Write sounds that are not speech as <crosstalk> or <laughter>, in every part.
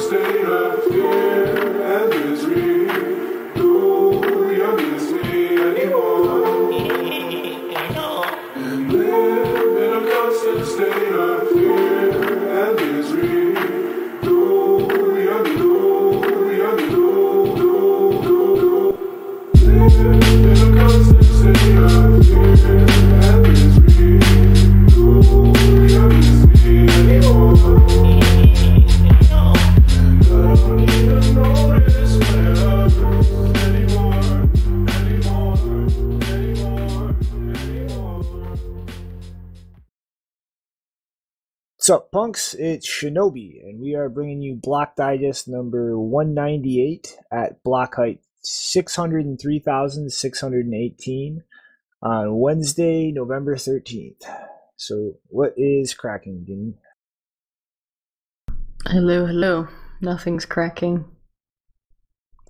state of fear Up, punks? It's Shinobi, and we are bringing you Block Digest number 198 at block height 603,618 on Wednesday, November 13th. So, what is cracking, Dean? Hello, hello. Nothing's cracking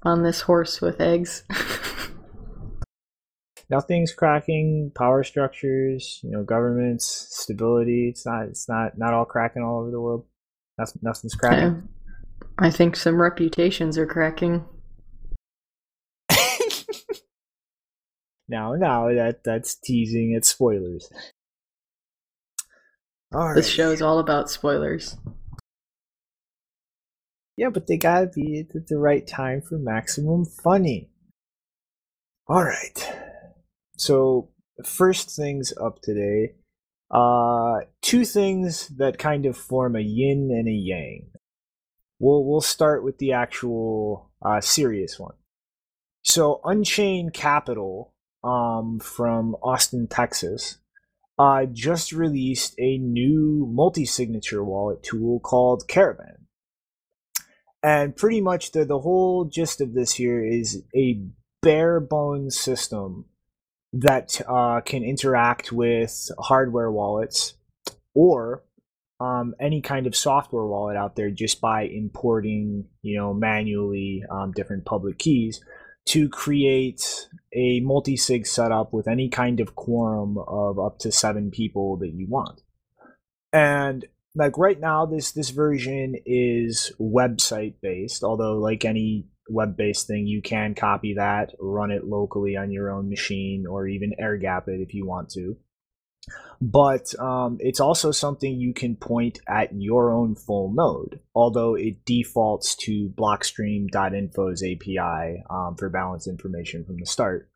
on this horse with eggs. <laughs> Nothing's cracking. Power structures, you know, governments, stability. It's not. It's not. Not all cracking all over the world. Nothing, nothing's cracking. I think some reputations are cracking. <laughs> No, no, that that's teasing. It's spoilers. All right. This show is all about spoilers. Yeah, but they gotta be at the right time for maximum funny. All right. So first things up today, uh, two things that kind of form a yin and a yang. We'll we'll start with the actual uh, serious one. So Unchained Capital, um, from Austin, Texas, uh, just released a new multi-signature wallet tool called Caravan and pretty much the, the whole gist of this here is a bare bones system that uh, can interact with hardware wallets or um, any kind of software wallet out there just by importing you know manually um, different public keys to create a multi-sig setup with any kind of quorum of up to seven people that you want. And like right now this this version is website based although like any web based thing you can copy that run it locally on your own machine or even air gap it if you want to. But um, it's also something you can point at your own full node although it defaults to blockstream.info's api um, for balance information from the start.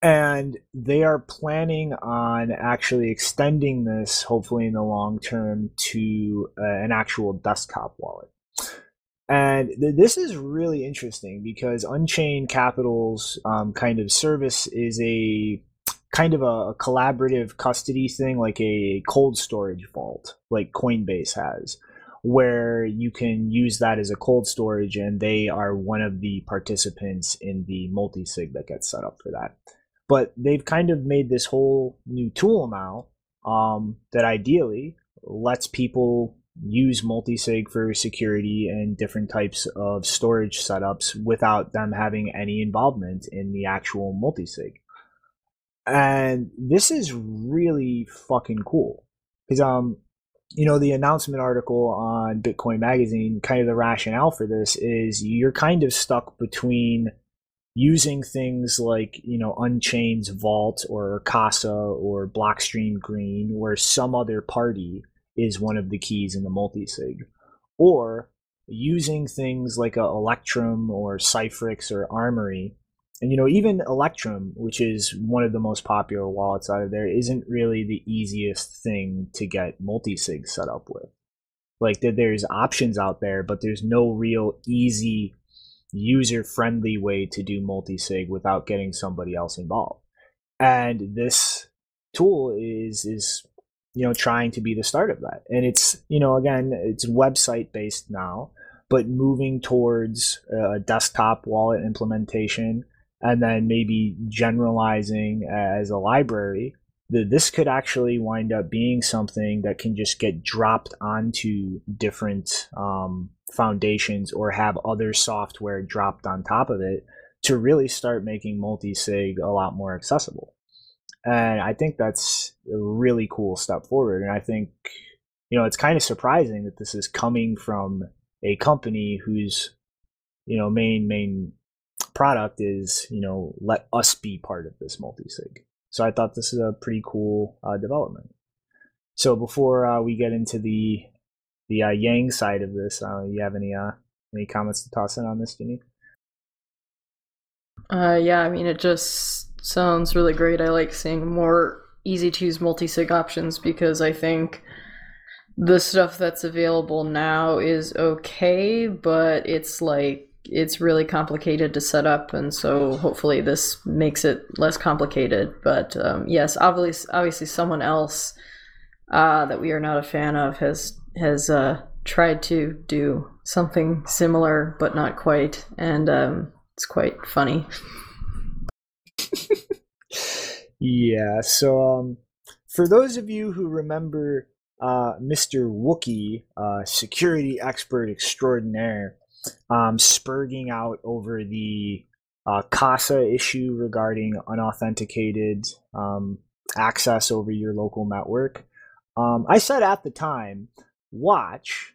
And they are planning on actually extending this hopefully in the long term to uh, an actual desktop wallet and th- this is really interesting because unchained capital's um, kind of service is a kind of a, collaborative custody thing like a cold storage vault like coinbase has where you can use that as a cold storage and they are one of the participants in the multi-sig that gets set up for that. But they've kind of made this whole new tool now um, that ideally lets people use multisig for security and different types of storage setups without them having any involvement in the actual multisig. And this is really fucking cool. Because um you know the announcement article on bitcoin magazine kind of the rationale for this is you're kind of stuck between using things like you know Unchained's Vault or Casa or Blockstream Green, where some other party is one of the keys in the multisig, or using things like a Electrum or Cyphrix or Armory. And you know, even Electrum, which is one of the most popular wallets out of there, isn't really the easiest thing to get multisig set up with. Like there's options out there, but there's no real easy user friendly way to do multi-sig without getting somebody else involved and this tool is is you know trying to be the start of that. And it's you know again it's website based now but moving towards a desktop wallet implementation and then maybe generalizing as a library this could actually wind up being something that can just get dropped onto different um, foundations or have other software dropped on top of it to really start making multi-sig a lot more accessible and i think that's a really cool step forward and i think you know it's kind of surprising that this is coming from a company whose you know main main product is you know let us be part of this multi-sig. So I thought this is a pretty cool uh, development. So before uh, we get into the the uh, Yang side of this, uh, you have any uh, any comments to toss in on this, Janine? Uh, yeah, I mean, it just sounds really great. I like seeing more easy to use multi sig options because I think the stuff that's available now is okay, but it's like it's really complicated to set up, and so hopefully this makes it less complicated. But um, yes, obviously, obviously, someone else uh, that we are not a fan of has has uh, tried to do something similar, but not quite, and um, it's quite funny. Yeah. So, um, for those of you who remember uh, Mr. Wookie, uh, security expert extraordinaire, um, spurging out over the uh, CASA issue regarding unauthenticated um, access over your local network, um, I said at the time, watch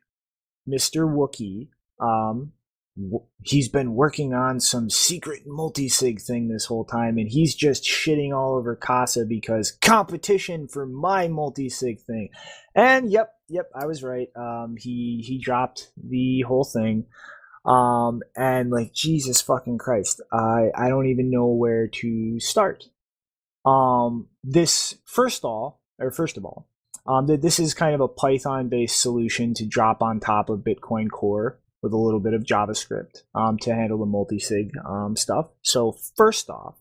Mr. Wookie um, he's been working on some secret multi-sig thing this whole time and he's just shitting all over casa because competition for my multi-sig thing. And yep yep i was right. Um, he he dropped the whole thing. Um, and like jesus fucking christ i i don't even know where to start. Um this first all or first of all um, this is kind of a python based solution to drop on top of bitcoin core with a little bit of JavaScript um, to handle the multi-sig um, stuff. So first off,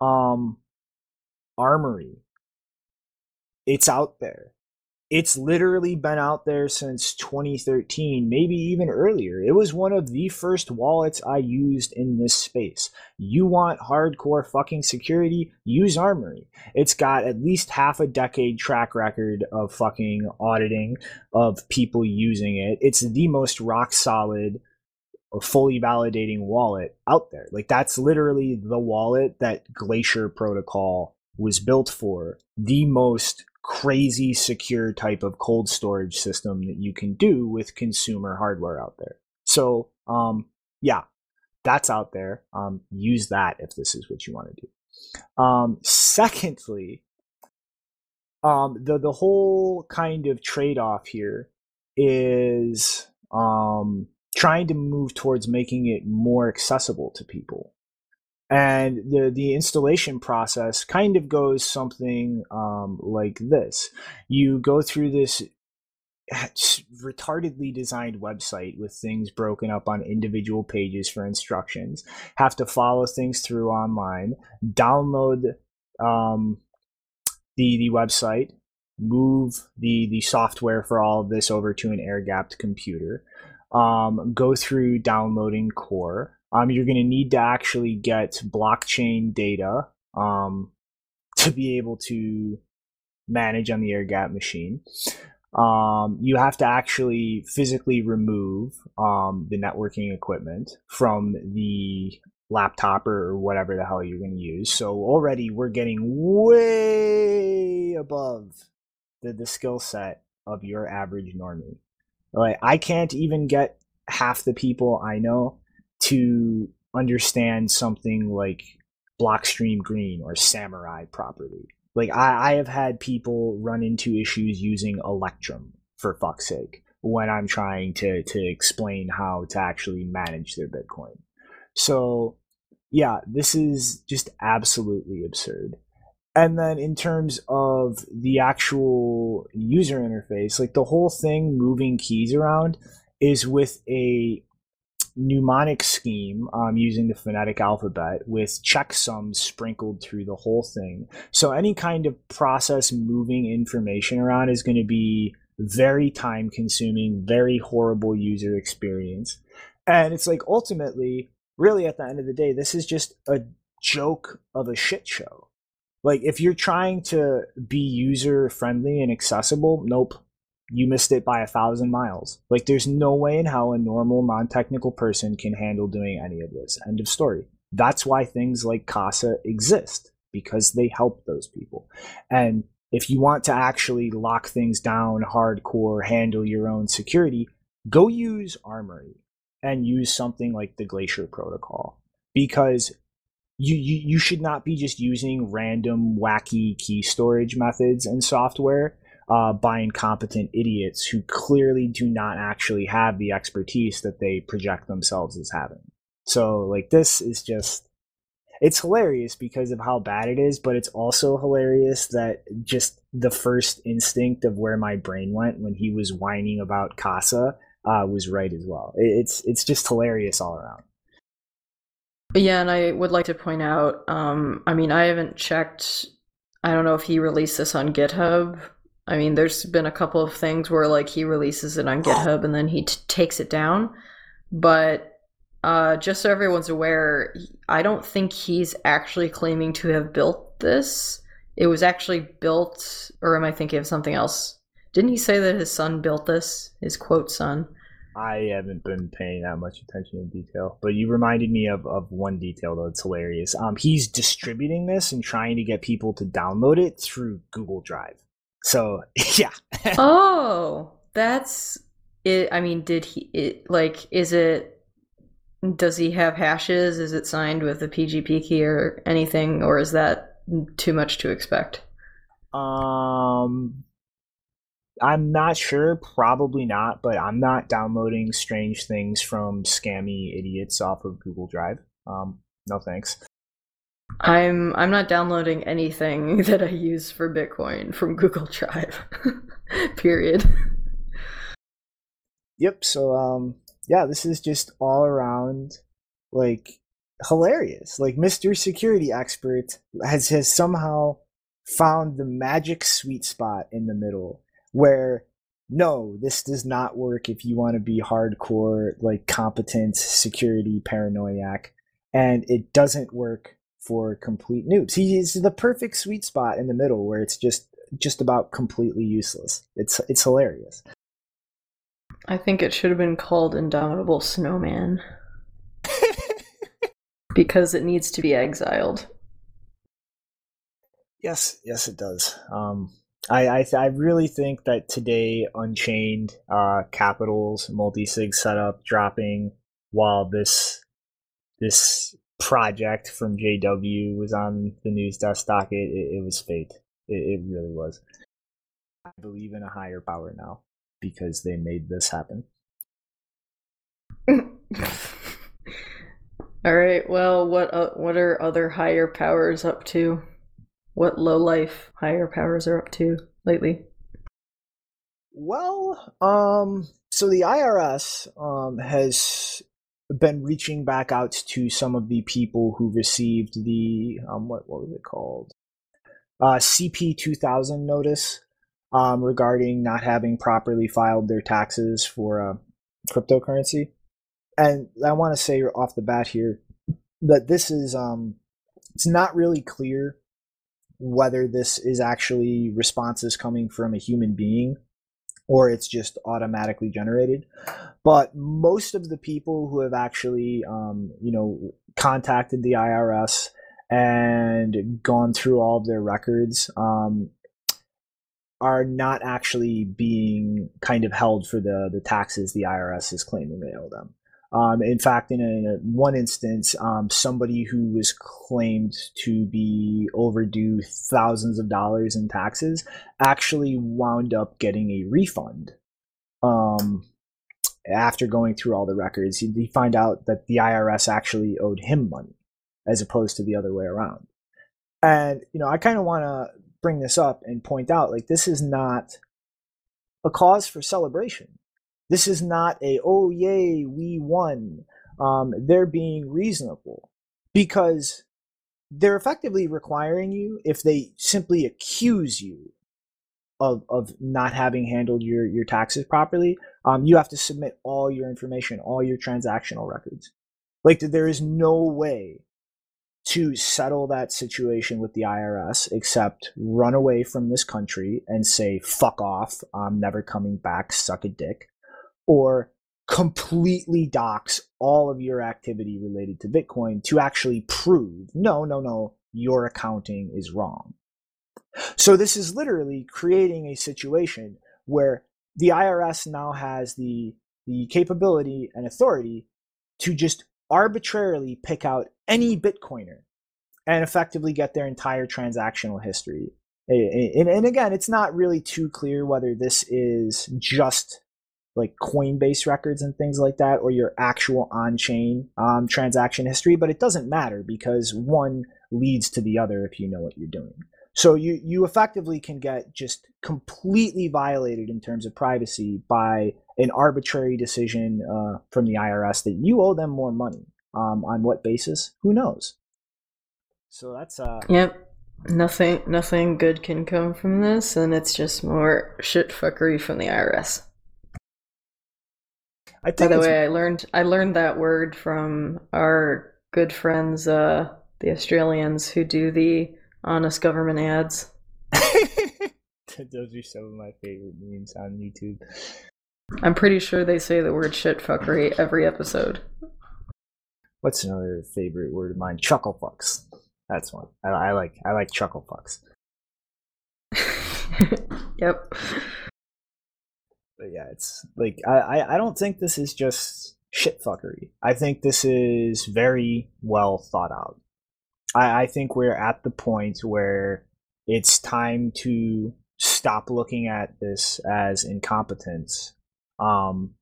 um, Armory, it's out there. It's literally been out there since 2013, maybe even earlier. It was one of the first wallets I used in this space. You want hardcore fucking security? Use Armory. It's got at least half a decade track record of fucking auditing of people using it. It's the most rock solid fully validating wallet out there. Like that's literally the wallet that Glacier Protocol was built for. The most crazy secure type of cold storage system that you can do with consumer hardware out there. So, um, yeah, that's out there. Um, use that if this is what you want to do. Um, secondly, um, the the whole kind of trade off here is um, trying to move towards making it more accessible to people and the the installation process kind of goes something um, like this. You go through this retardedly designed website with things broken up on individual pages for instructions. Have to follow things through online. Download um, the the website. Move the the software for all of this over to an air gapped computer. Um, go through downloading core um, you're going to need to actually get blockchain data um, to be able to manage on the air gap machine. Um, you have to actually physically remove um, the networking equipment from the laptop or whatever the hell you're going to use. So already we're getting way above the, the skill set of your average normie. Like I can't even get half the people I know to understand something like Blockstream Green or Samurai properly. Like I, I have had people run into issues using Electrum for fuck's sake when I'm trying to to explain how to actually manage their Bitcoin. So yeah, this is just absolutely absurd. And then in terms of the actual user interface, like the whole thing moving keys around is with a mnemonic scheme um, using the phonetic alphabet with checksums sprinkled through the whole thing. So any kind of process moving information around is going to be very time consuming, very horrible user experience. And it's like ultimately, really at the end of the day, this is just a joke of a shit show. Like if you're trying to be user friendly and accessible, nope, you missed it by a thousand miles. Like, there's no way in how a normal, non technical person can handle doing any of this. End of story. That's why things like CASA exist, because they help those people. And if you want to actually lock things down hardcore, handle your own security, go use Armory and use something like the Glacier Protocol because you, you you should not be just using random wacky key storage methods and software uh, by incompetent idiots who clearly do not actually have the expertise that they project themselves as having. So like this is just it's hilarious because of how bad it is, but it's also hilarious that just the first instinct of where my brain went when he was whining about Casa uh, was right as well. It's it's just hilarious all around. Yeah, and I would like to point out, um, I mean, I haven't checked. I don't know if he released this on GitHub. I mean, there's been a couple of things where like he releases it on GitHub and then he t- takes it down, but uh, just so everyone's aware, I don't think he's actually claiming to have built this. It was actually built, or am I thinking of something else? Didn't he say that his son built this? His quote son. I haven't been paying that much attention to detail, but you reminded me of, of one detail though. It's hilarious. Um, he's distributing this and trying to get people to download it through Google Drive. So <laughs> yeah. oh, that's it. I mean, did he? It like is it? Does he have hashes? Is it signed with a PGP key or anything, or is that too much to expect? Um, I'm not sure. Probably not, but I'm not downloading strange things from scammy idiots off of Google Drive. Um, no thanks. I'm I'm not downloading anything <laughs> that I use for Bitcoin from Google Drive. <laughs> Period. Yep. So um, yeah, this is just all around like hilarious. Like Mr. Security Expert has has somehow found the magic sweet spot in the middle where no, this does not work if you want to be hardcore, like competent security paranoiac, and it doesn't work for complete noobs. He is the perfect sweet spot in the middle where it's just just about completely useless. It's it's hilarious. I think it should have been called Indomitable Snowman. <laughs> because it needs to be exiled. Yes, yes, it does. Um, I I, th- I really think that today Unchained uh, Capitals multi-sig setup dropping while this this project from JW was on the news desk docket, it, it was fate. It, it really was. I believe in a higher power now because they made this happen. <laughs> All right. Well, what uh, what are other higher powers up to? What low life higher powers are up to lately? Well, um, so the IRS um, has been reaching back out to some of the people who received the um, what what was it called? Uh, CP two thousand notice um, regarding not having properly filed their taxes for uh, cryptocurrency. And I want to say off the bat here that this is um, it's not really clear whether this is actually responses coming from a human being or it's just automatically generated. But most of the people who have actually, um, you know, contacted the IRS and gone through all of their records um, are not actually being kind of held for the the taxes the IRS is claiming they owe them. Um, in fact, in, a, in a, one instance, um, somebody who was claimed to be overdue thousands of dollars in taxes actually wound up getting a refund. Um, after going through all the records, he, he find out that the IRS actually owed him money, as opposed to the other way around. And you know, I kind of want to bring this up and point out, like this is not a cause for celebration this is not a, oh, yay, we won. Um, they're being reasonable because they're effectively requiring you, if they simply accuse you of, of not having handled your, your taxes properly, um, you have to submit all your information, all your transactional records. Like, there is no way to settle that situation with the IRS except run away from this country and say, fuck off, I'm never coming back, suck a dick or completely dox all of your activity related to Bitcoin to actually prove no, no, no, your accounting is wrong. So this is literally creating a situation where the IRS now has the the capability and authority to just arbitrarily pick out any Bitcoiner and effectively get their entire transactional history. And, and again, it's not really too clear whether this is just like Coinbase records and things like that, or your actual on-chain um, transaction history. But it doesn't matter because one leads to the other if you know what you're doing. So you you effectively can get just completely violated in terms of privacy by an arbitrary decision uh, from the IRS that you owe them more money. Um, on what basis? Who knows? So that's uh. Yep. Nothing. Nothing good can come from this, and it's just more shit fuckery from the IRS. I By the way, I learned I learned that word from our good friends, uh, the Australians who do the honest government ads. <laughs> <laughs> Those are some of my favorite memes on YouTube. I'm pretty sure they say the word shit fuckery every episode. What's another favorite word of mine? Chuckle fucks. That's one. I, I like. I like chuckle fucks. <laughs> yep. But yeah, it's like I, I, don't think this is just shit fuckery. I think this is very well thought out. I, I think we're at the point where it's time to stop looking at this as incompetence. Um,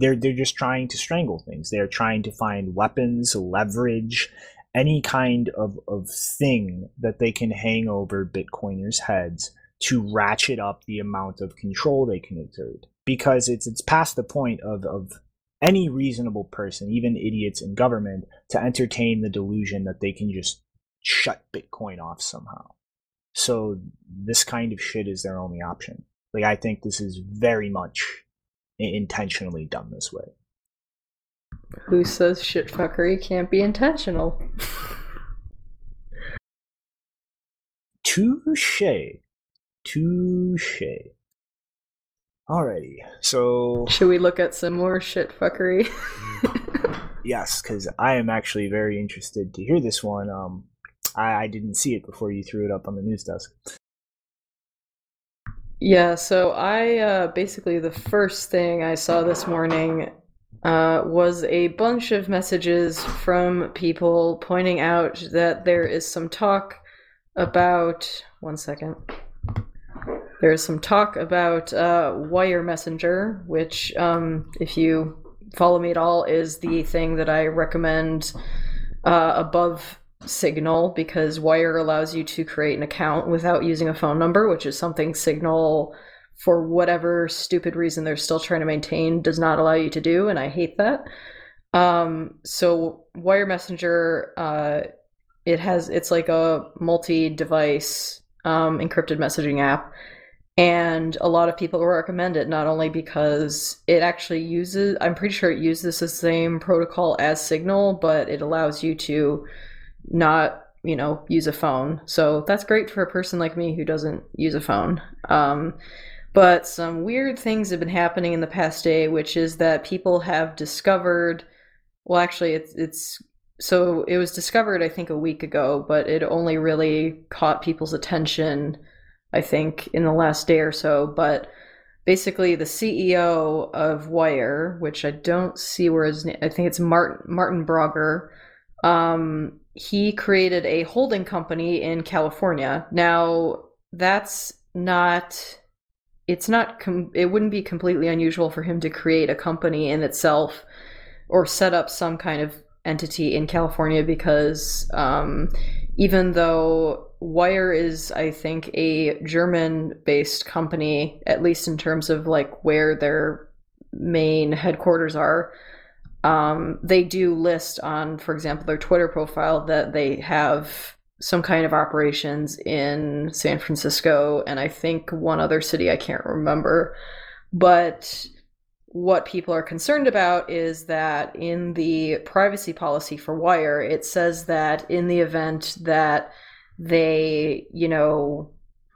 they're they're just trying to strangle things. They're trying to find weapons, leverage, any kind of, of thing that they can hang over Bitcoiners' heads to ratchet up the amount of control they can exert. Because it's it's past the point of, of any reasonable person, even idiots in government, to entertain the delusion that they can just shut Bitcoin off somehow. So this kind of shit is their only option. Like I think this is very much intentionally done this way. Who says shit fuckery can't be intentional? Touche. Touche. Alrighty. So Should we look at some more shit fuckery? <laughs> yes, because I am actually very interested to hear this one. Um, I, I didn't see it before you threw it up on the news desk. Yeah, so I uh, basically the first thing I saw this morning uh, was a bunch of messages from people pointing out that there is some talk about. One second. There is some talk about uh, Wire Messenger, which, um, if you follow me at all, is the thing that I recommend uh, above Signal because Wire allows you to create an account without using a phone number, which is something Signal, for whatever stupid reason they're still trying to maintain, does not allow you to do, and I hate that. Um, so Wire Messenger, uh, it has it's like a multi-device um, encrypted messaging app, and a lot of people recommend it not only because it actually uses i'm pretty sure it uses the same protocol as signal but it allows you to not you know use a phone. So that's great for a person like me who doesn't use a phone. Um, but some weird things have been happening in the past day which is that people have discovered well actually it's it's so it was discovered i think a week ago but it only really caught people's attention I think, in the last day or so. But basically, the CEO of Wire, which I don't see where his name, I think it's Martin Martin Brogger. Um, he created a holding company in California. Now, that's not. It's not. Com- it wouldn't be completely unusual for him to create a company in itself, or set up some kind of entity in California because um, even though Wire is, I think, a German based company, at least in terms of like where their main headquarters are. Um, they do list on, for example, their Twitter profile that they have some kind of operations in San Francisco and I think one other city I can't remember. But what people are concerned about is that in the privacy policy for Wire, it says that in the event that they, you know,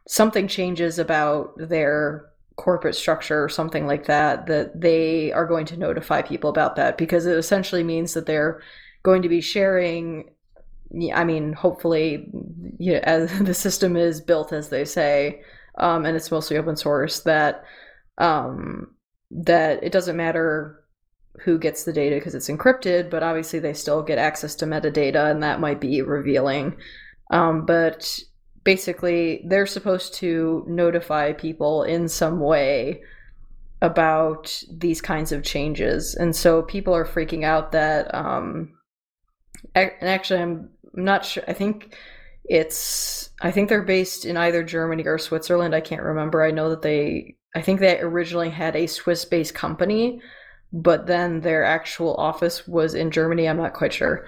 something changes about their corporate structure or something like that, that they are going to notify people about that because it essentially means that they're going to be sharing. I mean, hopefully, you know, as <laughs> the system is built as they say, um, and it's mostly open source, that um, that it doesn't matter who gets the data because it's encrypted, but obviously they still get access to metadata, and that might be revealing. Um, but basically, they're supposed to notify people in some way about these kinds of changes, and so people are freaking out that. Um, and actually, I'm not sure. I think it's. I think they're based in either Germany or Switzerland. I can't remember. I know that they. I think they originally had a Swiss-based company but then their actual office was in Germany. I'm not quite sure.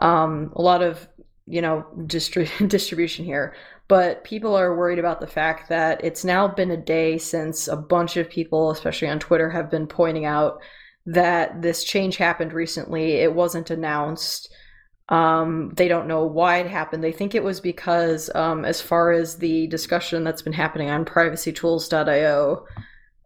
Um, a lot of you know distri- <laughs> distribution here, but people are worried about the fact that it's now been a day since a bunch of people, especially on Twitter, have been pointing out that this change happened recently. It wasn't announced. Um, they don't know why it happened. They think it was because, um, as far as the discussion that's been happening on privacytools.io,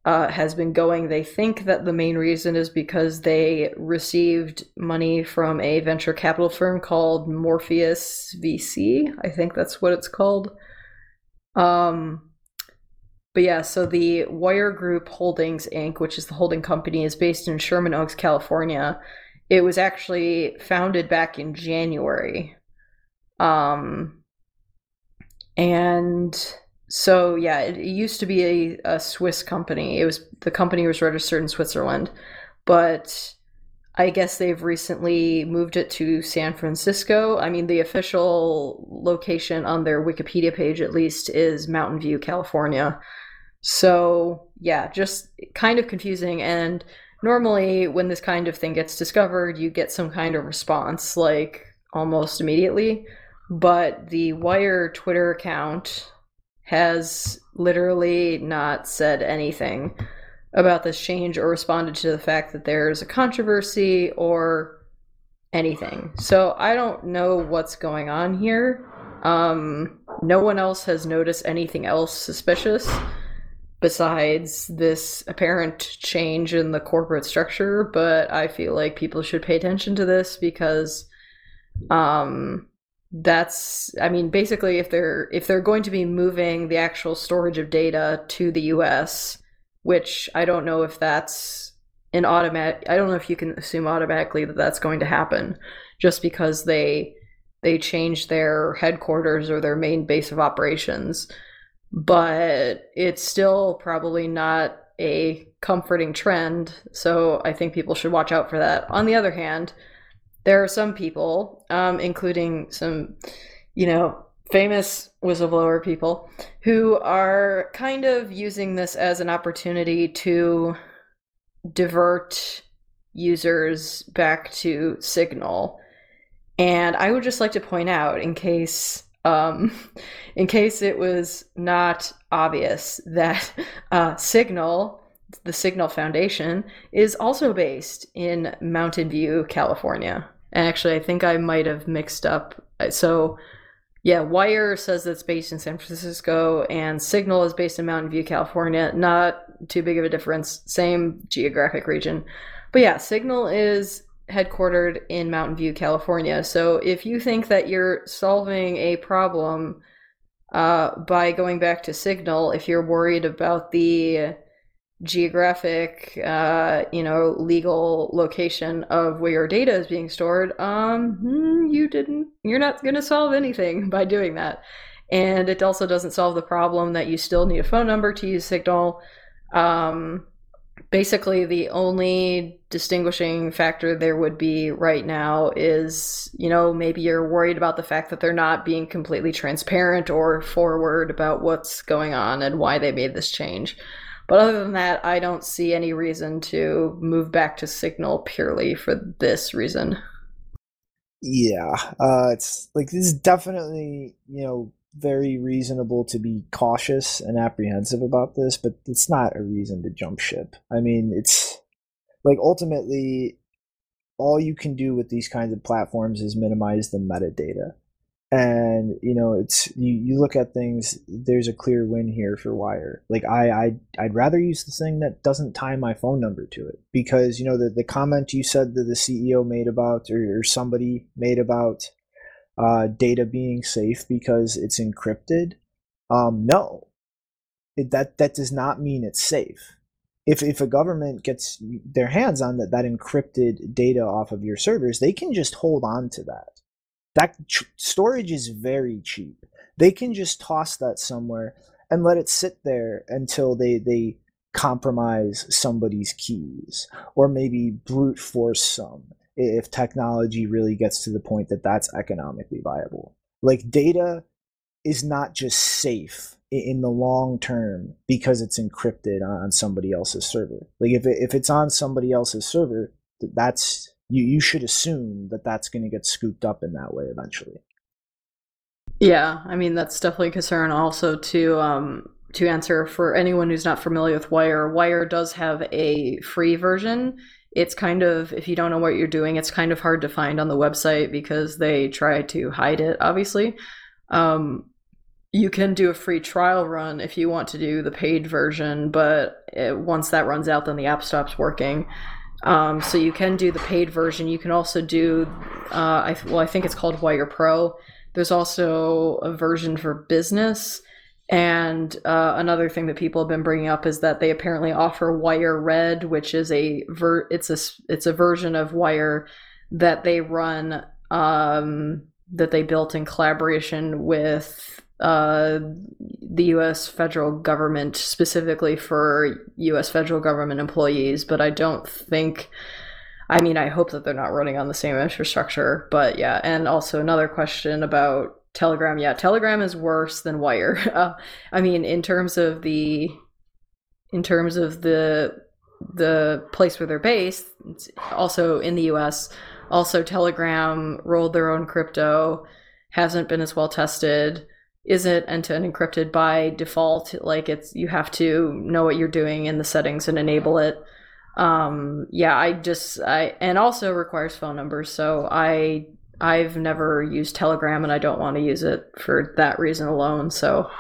uh, has been going. They think that the main reason is because they received money from a venture capital firm called Morpheus VC. I think that's what it's called. Um, but yeah, so the Wire Group Holdings Inc., which is the holding company, is based in Sherman Oaks, California. It was actually founded back in January. Um, and so yeah, it, it used to be a, a Swiss company. It was the company was registered in Switzerland, but I guess they've recently moved it to San Francisco. I mean, the official location on their Wikipedia page, at least, is Mountain View, California. So, yeah, just kind of confusing. And normally, when this kind of thing gets discovered, you get some kind of response, like almost immediately. But the Wire Twitter account has literally not said anything about this change or responded to the fact that there's a controversy or anything. So I don't know what's going on here. Um, no one else has noticed anything else suspicious besides this apparent change in the corporate structure, but I feel like people should pay attention to this because um that's i mean basically if they're if they're going to be moving the actual storage of data to the us which i don't know if that's an automatic i don't know if you can assume automatically that that's going to happen just because they they change their headquarters or their main base of operations. But it's still probably not a comforting trend. So i think people should watch out for that. On the other hand there are some people, um, including some, you know, famous whistleblower people, who are kind of using this as an opportunity to divert users back to Signal. And I would just like to point out, in case um, <laughs> in case it was not obvious, that <laughs> uh, Signal, the Signal Foundation, is also based in Mountain View, California. And actually, I think I might have mixed up. So, yeah, Wire says it's based in San Francisco, and Signal is based in Mountain View, California. Not too big of a difference, same geographic region. But yeah, Signal is headquartered in Mountain View, California. So if you think that you're solving a problem uh, by going back to Signal, if you're worried about the geographic uh, you know legal location of where your data is being stored um hmm, you didn't you're not going to solve anything <laughs> by doing that. And it also doesn't solve the problem that you still need a phone number to use signal. Um basically the only distinguishing factor there would be right now is you know maybe you're worried about the fact that they're not being completely transparent or forward about what's going on and why they made this change but other than that, I don't see any reason to move back to Signal purely for this reason. Yeah, uh, it's like this is definitely you know very reasonable to be cautious and apprehensive about this, but it's not a reason to jump ship. I mean, it's like ultimately all you can do with these kinds of platforms is minimize the metadata and you know it's you, you look at things there's a clear win here for wire. Like i i i'd rather use the thing that doesn't tie my phone number to it. Because you know the, the comment you said that the ceo made about or, or somebody made about uh, data being safe because it's encrypted um no. It, that that does not mean it's safe. If if a government gets their hands on that that encrypted data off of your servers, they can just hold on to that. That storage is very cheap. They can just toss that somewhere and let it sit there until they they compromise somebody's keys or maybe brute force some if technology really gets to the point that that's economically viable. Like data is not just safe in the long term because it's encrypted on somebody else's server. Like if it, if it's on somebody else's server, that's you you should assume that that's going to get scooped up in that way eventually. Yeah, I mean that's definitely a concern. Also, to um, to answer for anyone who's not familiar with Wire, Wire does have a free version. It's kind of if you don't know what you're doing, it's kind of hard to find on the website because they try to hide it. Obviously, um, you can do a free trial run if you want to do the paid version, but it, once that runs out, then the app stops working. Um, so you can do the paid version. You can also do, uh, I, well, I think it's called Wire Pro. There's also a version for business. And uh, another thing that people have been bringing up is that they apparently offer Wire Red, which is a ver- it's a it's a version of Wire that they run um, that they built in collaboration with uh, the U.S. federal government, specifically for U.S. federal government employees. But I don't think. I mean, I hope that they're not running on the same infrastructure. But yeah, and also another question about Telegram. Yeah, Telegram is worse than Wire. <laughs> Uh, I mean, in terms of the, in terms of the, the place where they're based, also in the U.S. Also, Telegram rolled their own crypto, hasn't been as well tested isn't end-to-end encrypted by default like it's you have to know what you're doing in the settings and enable it. Um yeah i just i and also requires phone numbers so i i've never used telegram and i don't want to use it for that reason alone so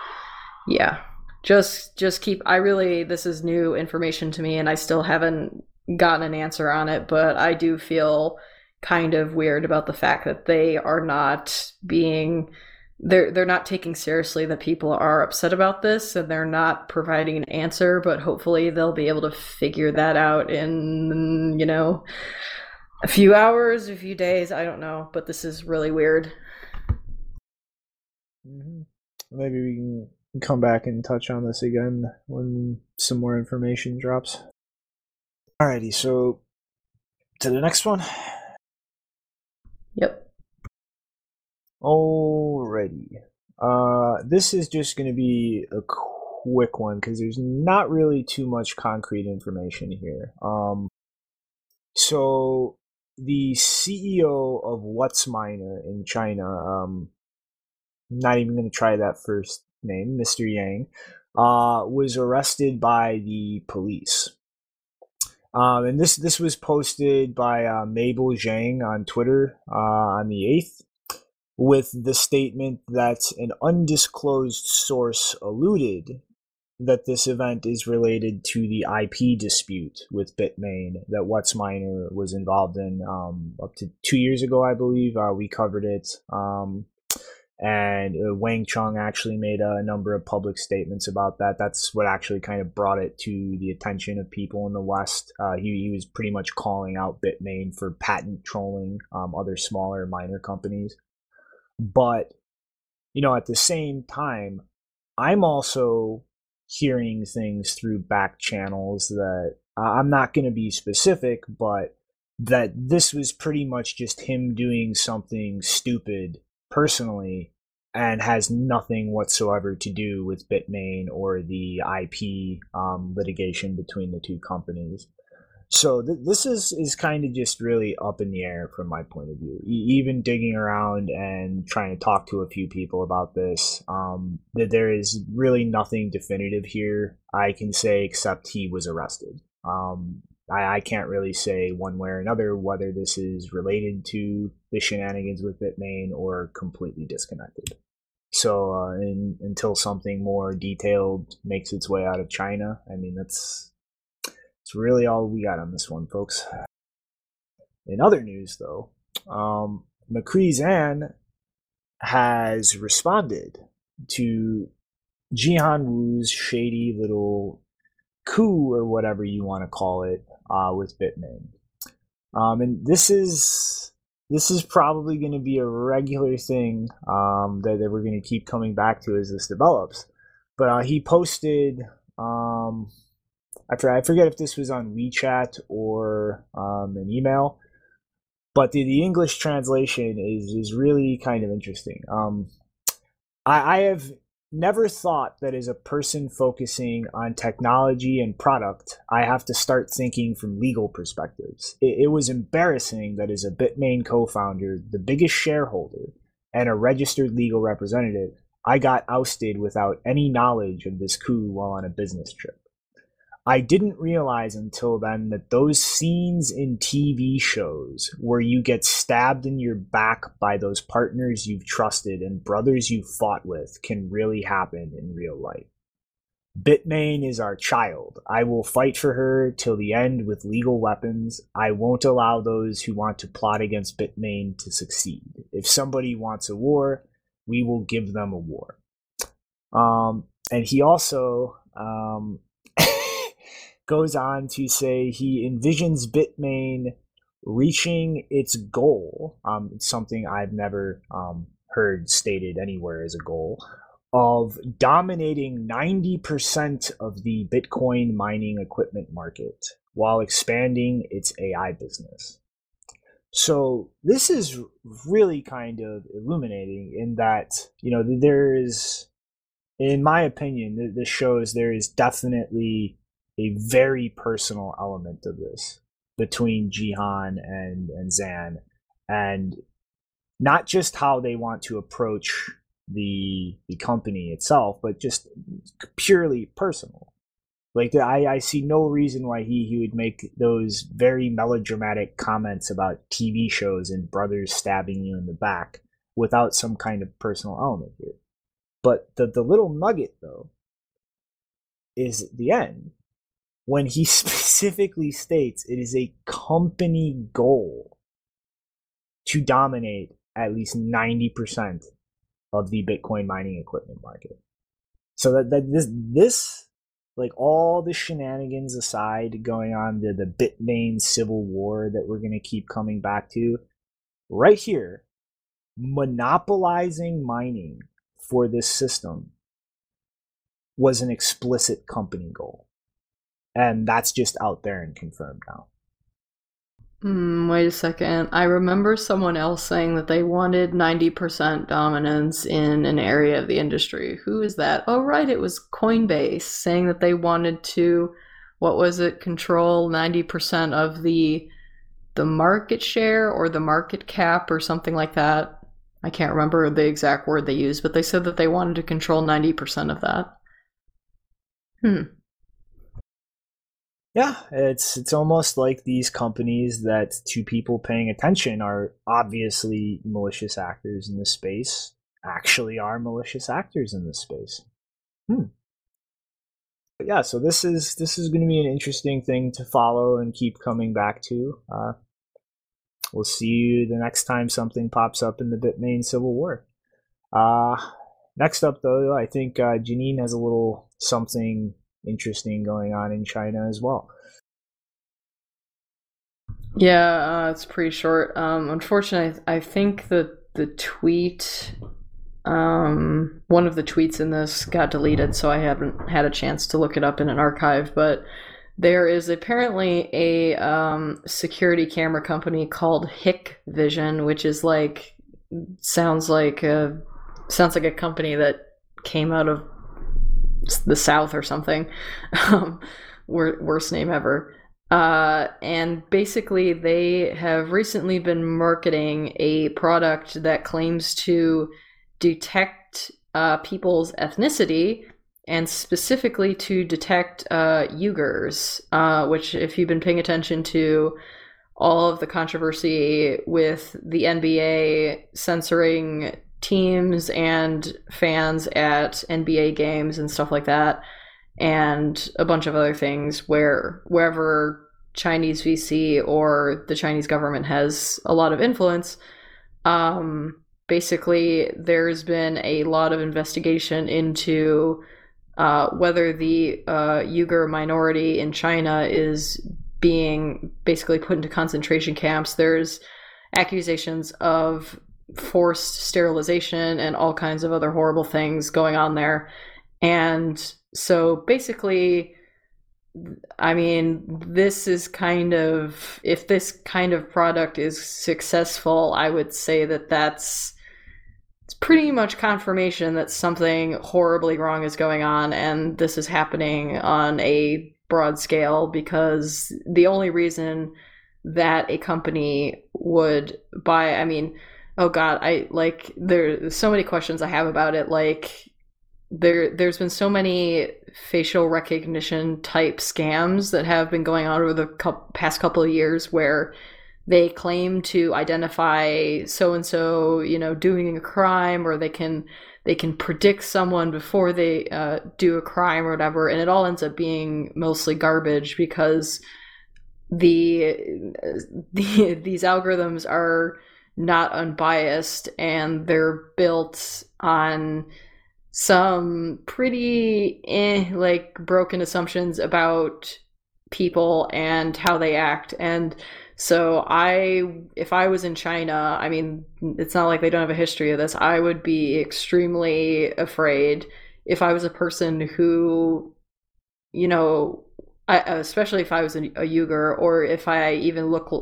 yeah. Just just keep i really this is new information to me and i still haven't gotten an answer on it but i do feel kind of weird about the fact that they are not being they're they're not taking seriously that people are upset about this and they're not providing an answer but hopefully they'll be able to figure that out in you know a few hours a few days i don't know but this is really weird. Mm-hmm. maybe we can come back and touch on this again when some more information drops. Alrighty so to the next one. Yep Alrighty. Uh, this is just going to be a quick one because there's not really too much concrete information here. Um, so the CEO of WhatsMiner in China, um, not even going to try that first name, Mr. Yang, uh, was arrested by the police. Um, and this this was posted by uh, Mable Jiang on Twitter uh, on the eighth with the statement that an undisclosed source alluded that this event is related to the IP dispute with Bitmain that WhatsMiner was involved in um, up to two years ago, I believe. Uh, we covered it. Um, and uh, Wang Chung actually made a number of public statements about that. That's what actually kind of brought it to the attention of people in the West. Uh, he, he was pretty much calling out Bitmain for patent trolling um, other smaller miner companies. But, you know, at the same time, I'm also hearing things through back channels that I'm not going to be specific, but that this was pretty much just him doing something stupid personally and has nothing whatsoever to do with Bitmain or the IP um, litigation between the two companies. So th- this is is kind of just really up in the air from my point of view. E- even digging around and trying to talk to a few people about this, um, that there is really nothing definitive here. I can say except he was arrested. Um, I, I can't really say one way or another whether this is related to the shenanigans with Bitmain or completely disconnected. So uh, in, until something more detailed makes its way out of China, I mean that's it's really all we got on this one, folks. In other news, though, um, Micree Zhan has responded to Jihan Wu's shady little coup or whatever you want to call it uh, with Bitmain. Um, and this is this is probably going to be a regular thing um, that, that we're going to keep coming back to as this develops. But uh, he posted, um, I, forget, I forget if this was on WeChat or um, an email, but the, the English translation is, is really kind of interesting. Um, I, I have never thought that as a person focusing on technology and product, I have to start thinking from legal perspectives. It, it was embarrassing that as a Bitmain co founder, the biggest shareholder, and a registered legal representative, I got ousted without any knowledge of this coup while on a business trip. I didn't realize until then that those scenes in TV shows where you get stabbed in your back by those partners you've trusted and brothers you've fought with can really happen in real life. Bitmain is our child. I will fight for her till the end with legal weapons. I won't allow those who want to plot against Bitmain to succeed. If somebody wants a war, we will give them a war. Um, and he also um, goes on to say he envisions Bitmain reaching its goal. Um, it's something I've never um, heard stated anywhere as a goal of dominating 90% of the Bitcoin mining equipment market while expanding its AI business. So this is really kind of illuminating in that, you know, there is, in my opinion, this shows there is definitely a very personal element of this between Jihan and, and Zhan. And not just how they want to approach the the company itself, but just purely personal. Like I, I see no reason why he, he would make those very melodramatic comments about TV shows and brothers stabbing you in the back without some kind of personal element here. But the, the little nugget though is the end when he <laughs> specifically states it is a company goal to dominate at least 90% of the Bitcoin mining equipment market. So that, that this this like all the shenanigans aside going on the, the Bitmain civil war that we're gonna keep coming back to, right here, monopolizing mining for this system was an explicit company goal and that's just out there and confirmed now. Mm, wait a second. I remember someone else saying that they wanted 90% dominance in an area of the industry. Who is that? Oh, right, it was Coinbase saying that they wanted to, what was it, control 90% of the the market share or the market cap or something like that. I can't remember the exact word they used, but they said that they wanted to control 90% of that. Hmm yeah, it's it's almost like these companies that to people paying attention are obviously malicious actors in this space actually are malicious actors in this space. Hmm. But yeah, so this is this is going to be an interesting thing to follow and keep coming back to. Uh, we'll see you the next time something pops up in the Bitmain Civil War. Uh, next up, though, I think uh, Janine has a little something interesting going on in China as well. Yeah, uh, it's pretty short. Um, unfortunately, I think that the tweet, um, one of the tweets in this got deleted, so I haven't had a chance to look it up in an archive. But there is apparently a um, security camera company called Hikvision, which is like sounds like a sounds like a company that came out of the South or something. <laughs> Um, worst name ever. Uh, and basically, they have recently been marketing a product that claims to detect uh, people's ethnicity and specifically to detect uh, Uyghurs, uh, which, if you've been paying attention to all of the controversy with the NBA censoring teams and fans at NBA games and stuff like that, and a bunch of other things where wherever Chinese VC or the Chinese government has a lot of influence, um, basically there's been a lot of investigation into uh, whether the uh, Uyghur minority in China is being basically put into concentration camps. There's accusations of forced sterilization and all kinds of other horrible things going on there. And so basically, I mean, this is kind of, if this kind of product is successful, I would say that that's it's pretty much confirmation that something horribly wrong is going on and this is happening on a broad scale because the only reason that a company would buy i mean oh god i like there's so many questions i have about it like there there's been so many facial recognition type scams that have been going on over the past couple of years where they claim to identify so and so you know doing a crime or they can they can predict someone before they uh, do a crime or whatever and it all ends up being mostly garbage because the, <laughs> the these algorithms are not unbiased and they're built on some pretty eh, like broken assumptions about people and how they act and so I, if I was in China, I mean, it's not like they don't have a history of this. I would be extremely afraid if I was a person who, you know, I, especially if I was a, a Uyghur or if I even look,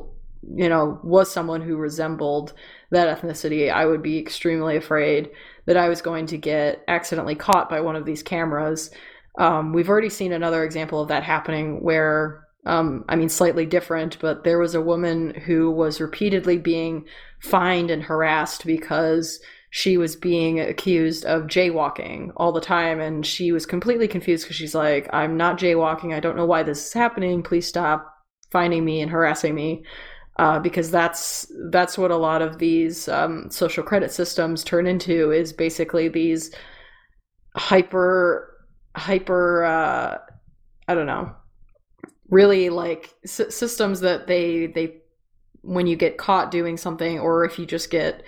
you know, was someone who resembled that ethnicity, I would be extremely afraid that I was going to get accidentally caught by one of these cameras. Um, we've already seen another example of that happening where um, I mean, slightly different, but there was a woman who was repeatedly being fined and harassed because she was being accused of jaywalking all the time. And she was completely confused because she's like, I'm not jaywalking. I don't know why this is happening. Please stop finding me and harassing me. Uh, because that's that's what a lot of these um, social credit systems turn into is basically these hyper hyper uh, I don't know really like s- systems that they they when you get caught doing something or if you just get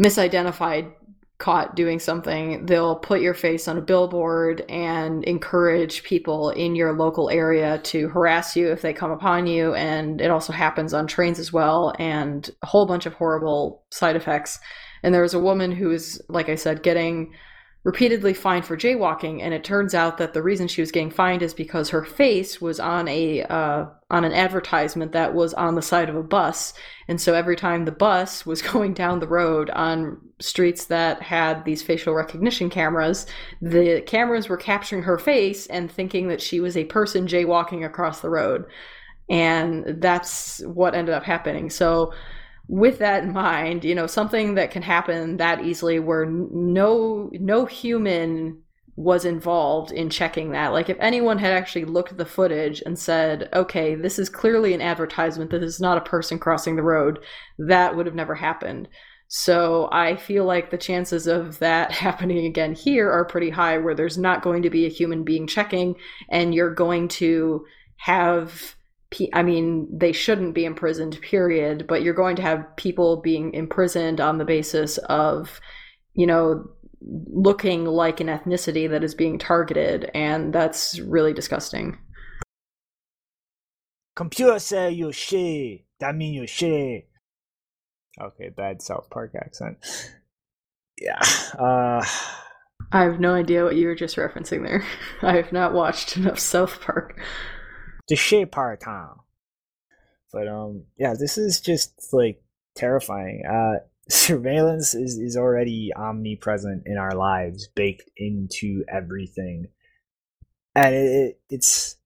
misidentified caught doing something, they'll put your face on a billboard and encourage people in your local area to harass you if they come upon you. And it also happens on trains as well, and a whole bunch of horrible side effects. And there was a woman who was, like I said, getting repeatedly fined for jaywalking, and it turns out that the reason she was getting fined is because her face was on a uh, on an advertisement that was on the side of a bus, and so every time the bus was <laughs> going down the road on streets that had these facial recognition cameras, the cameras were capturing her face and thinking that she was a person jaywalking across the road, and that's what ended up happening. So with that in mind, you know, something that can happen that easily where no no human was involved in checking that. Like if anyone had actually looked at the footage and said, "Okay, this is clearly an advertisement. This is not a person crossing the road," that would have never happened. So I feel like the chances of that <laughs> happening again here are pretty high where there's not going to be a human being checking and you're going to have I mean, they shouldn't be imprisoned, period, but you're going to have people being imprisoned on the basis of, you know, looking like an ethnicity that is being targeted, and that's really disgusting. Computer say you shit. That mean you shit. Okay, bad South Park accent. Yeah. Uh I have no idea what you were just referencing there. <laughs> I have not watched enough South Park the shape part time. But um yeah, this is just like terrifying. Uh <laughs> surveillance is, is already omnipresent in our lives, baked into everything. And it, it it's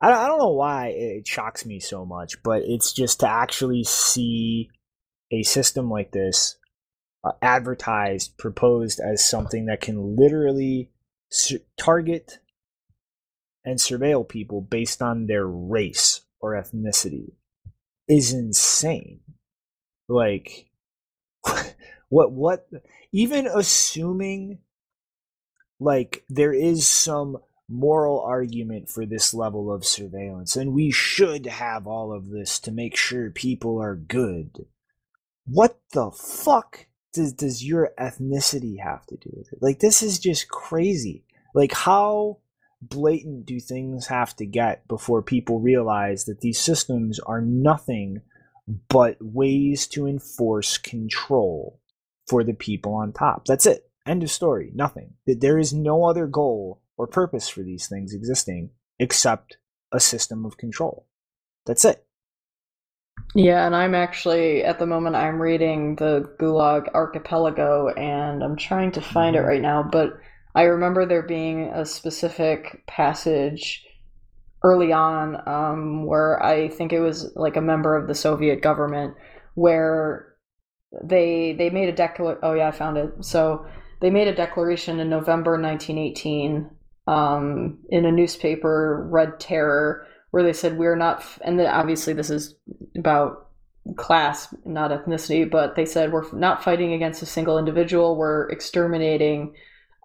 I don't, I don't know why it shocks me so much, but it's just to actually see a system like this uh, advertised, proposed as something that can literally target and surveil people based on their race or ethnicity is insane. Like, <laughs> what, what, even assuming like there is some moral argument for this level of surveillance, and we should have all of this to make sure people are good. What the fuck does, does your ethnicity have to do with it? Like, this is just crazy. Like, how blatant do things have to get before people realize that these systems are nothing but ways to enforce control for the people on top? That's it. End of story. Nothing. There is no other goal or purpose for these things existing except a system of control. That's it. Yeah, and I'm actually at the moment I'm reading the Gulag Archipelago and I'm trying to find it Mhm. right now, but I remember there being a specific passage early on um, where I think it was like a member of the Soviet government where they they made a declaration. Oh yeah, I found it. So they made a declaration in November 1918 um, in a newspaper, Red Terror, where they said we're not. F-, and then obviously this is about class, not ethnicity, but they said we're not fighting against a single individual. We're exterminating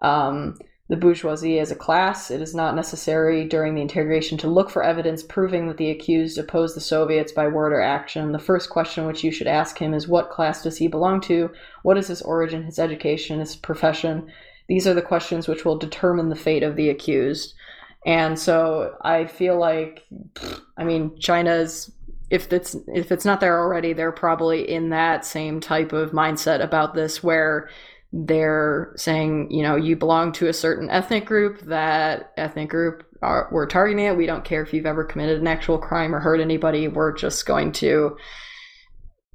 um, the bourgeoisie as a class. It is not necessary during the interrogation to look for evidence proving that the accused opposed the Soviets by word or action. The first question which you should ask him is what class does he belong to? What is his origin, his education, his profession? These are the questions which will determine the fate of the accused. And so I feel like, I mean, China's if it's if it's not there already, they're probably in that same type of mindset about this, where they're saying, you know, you belong to a certain ethnic group. That ethnic group are we're targeting it. We don't care if you've ever committed an actual crime or hurt anybody. We're just going to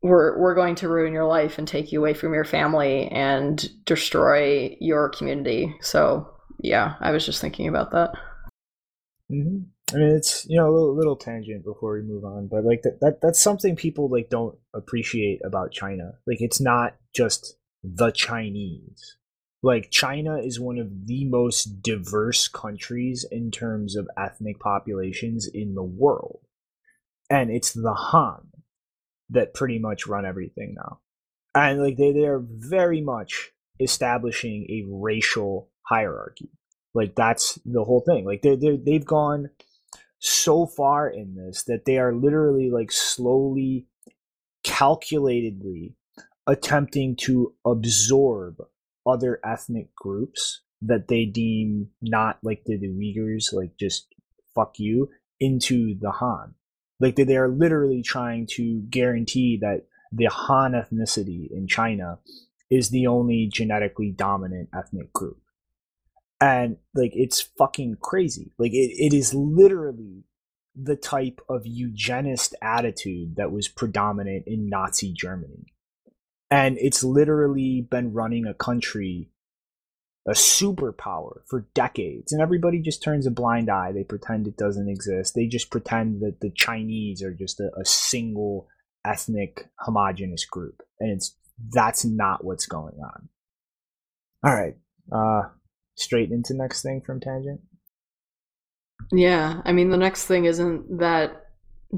we're we're going to ruin your life and take you away from your family and destroy your community. So yeah, I was just thinking about that. hmm I mean, it's you know a little, little tangent before we move on, but like that, that that's something people like don't appreciate about China. Like it's not just the Chinese. Like China is one of the most diverse countries in terms of ethnic populations in the world, and it's the Han that pretty much run everything now, and like they they are very much establishing a racial hierarchy. Like that's the whole thing. Like they they they've gone so far in this that they are literally like slowly calculatedly attempting to absorb other ethnic groups that they deem not like the, Uyghurs, like just fuck you, into the Han. Like they, they are literally trying to guarantee that the Han ethnicity in China is the only genetically dominant ethnic group. And like it's fucking crazy. Like it, it is literally the type of eugenist attitude that was predominant in Nazi Germany. And it's literally been running a country, a superpower for decades. And everybody just turns a blind eye. They pretend it doesn't exist. They just pretend that the Chinese are just a, a single ethnic homogenous group. And it's that's not what's going on. All right. Uh straight into next thing from tangent. Yeah, I mean the next thing isn't that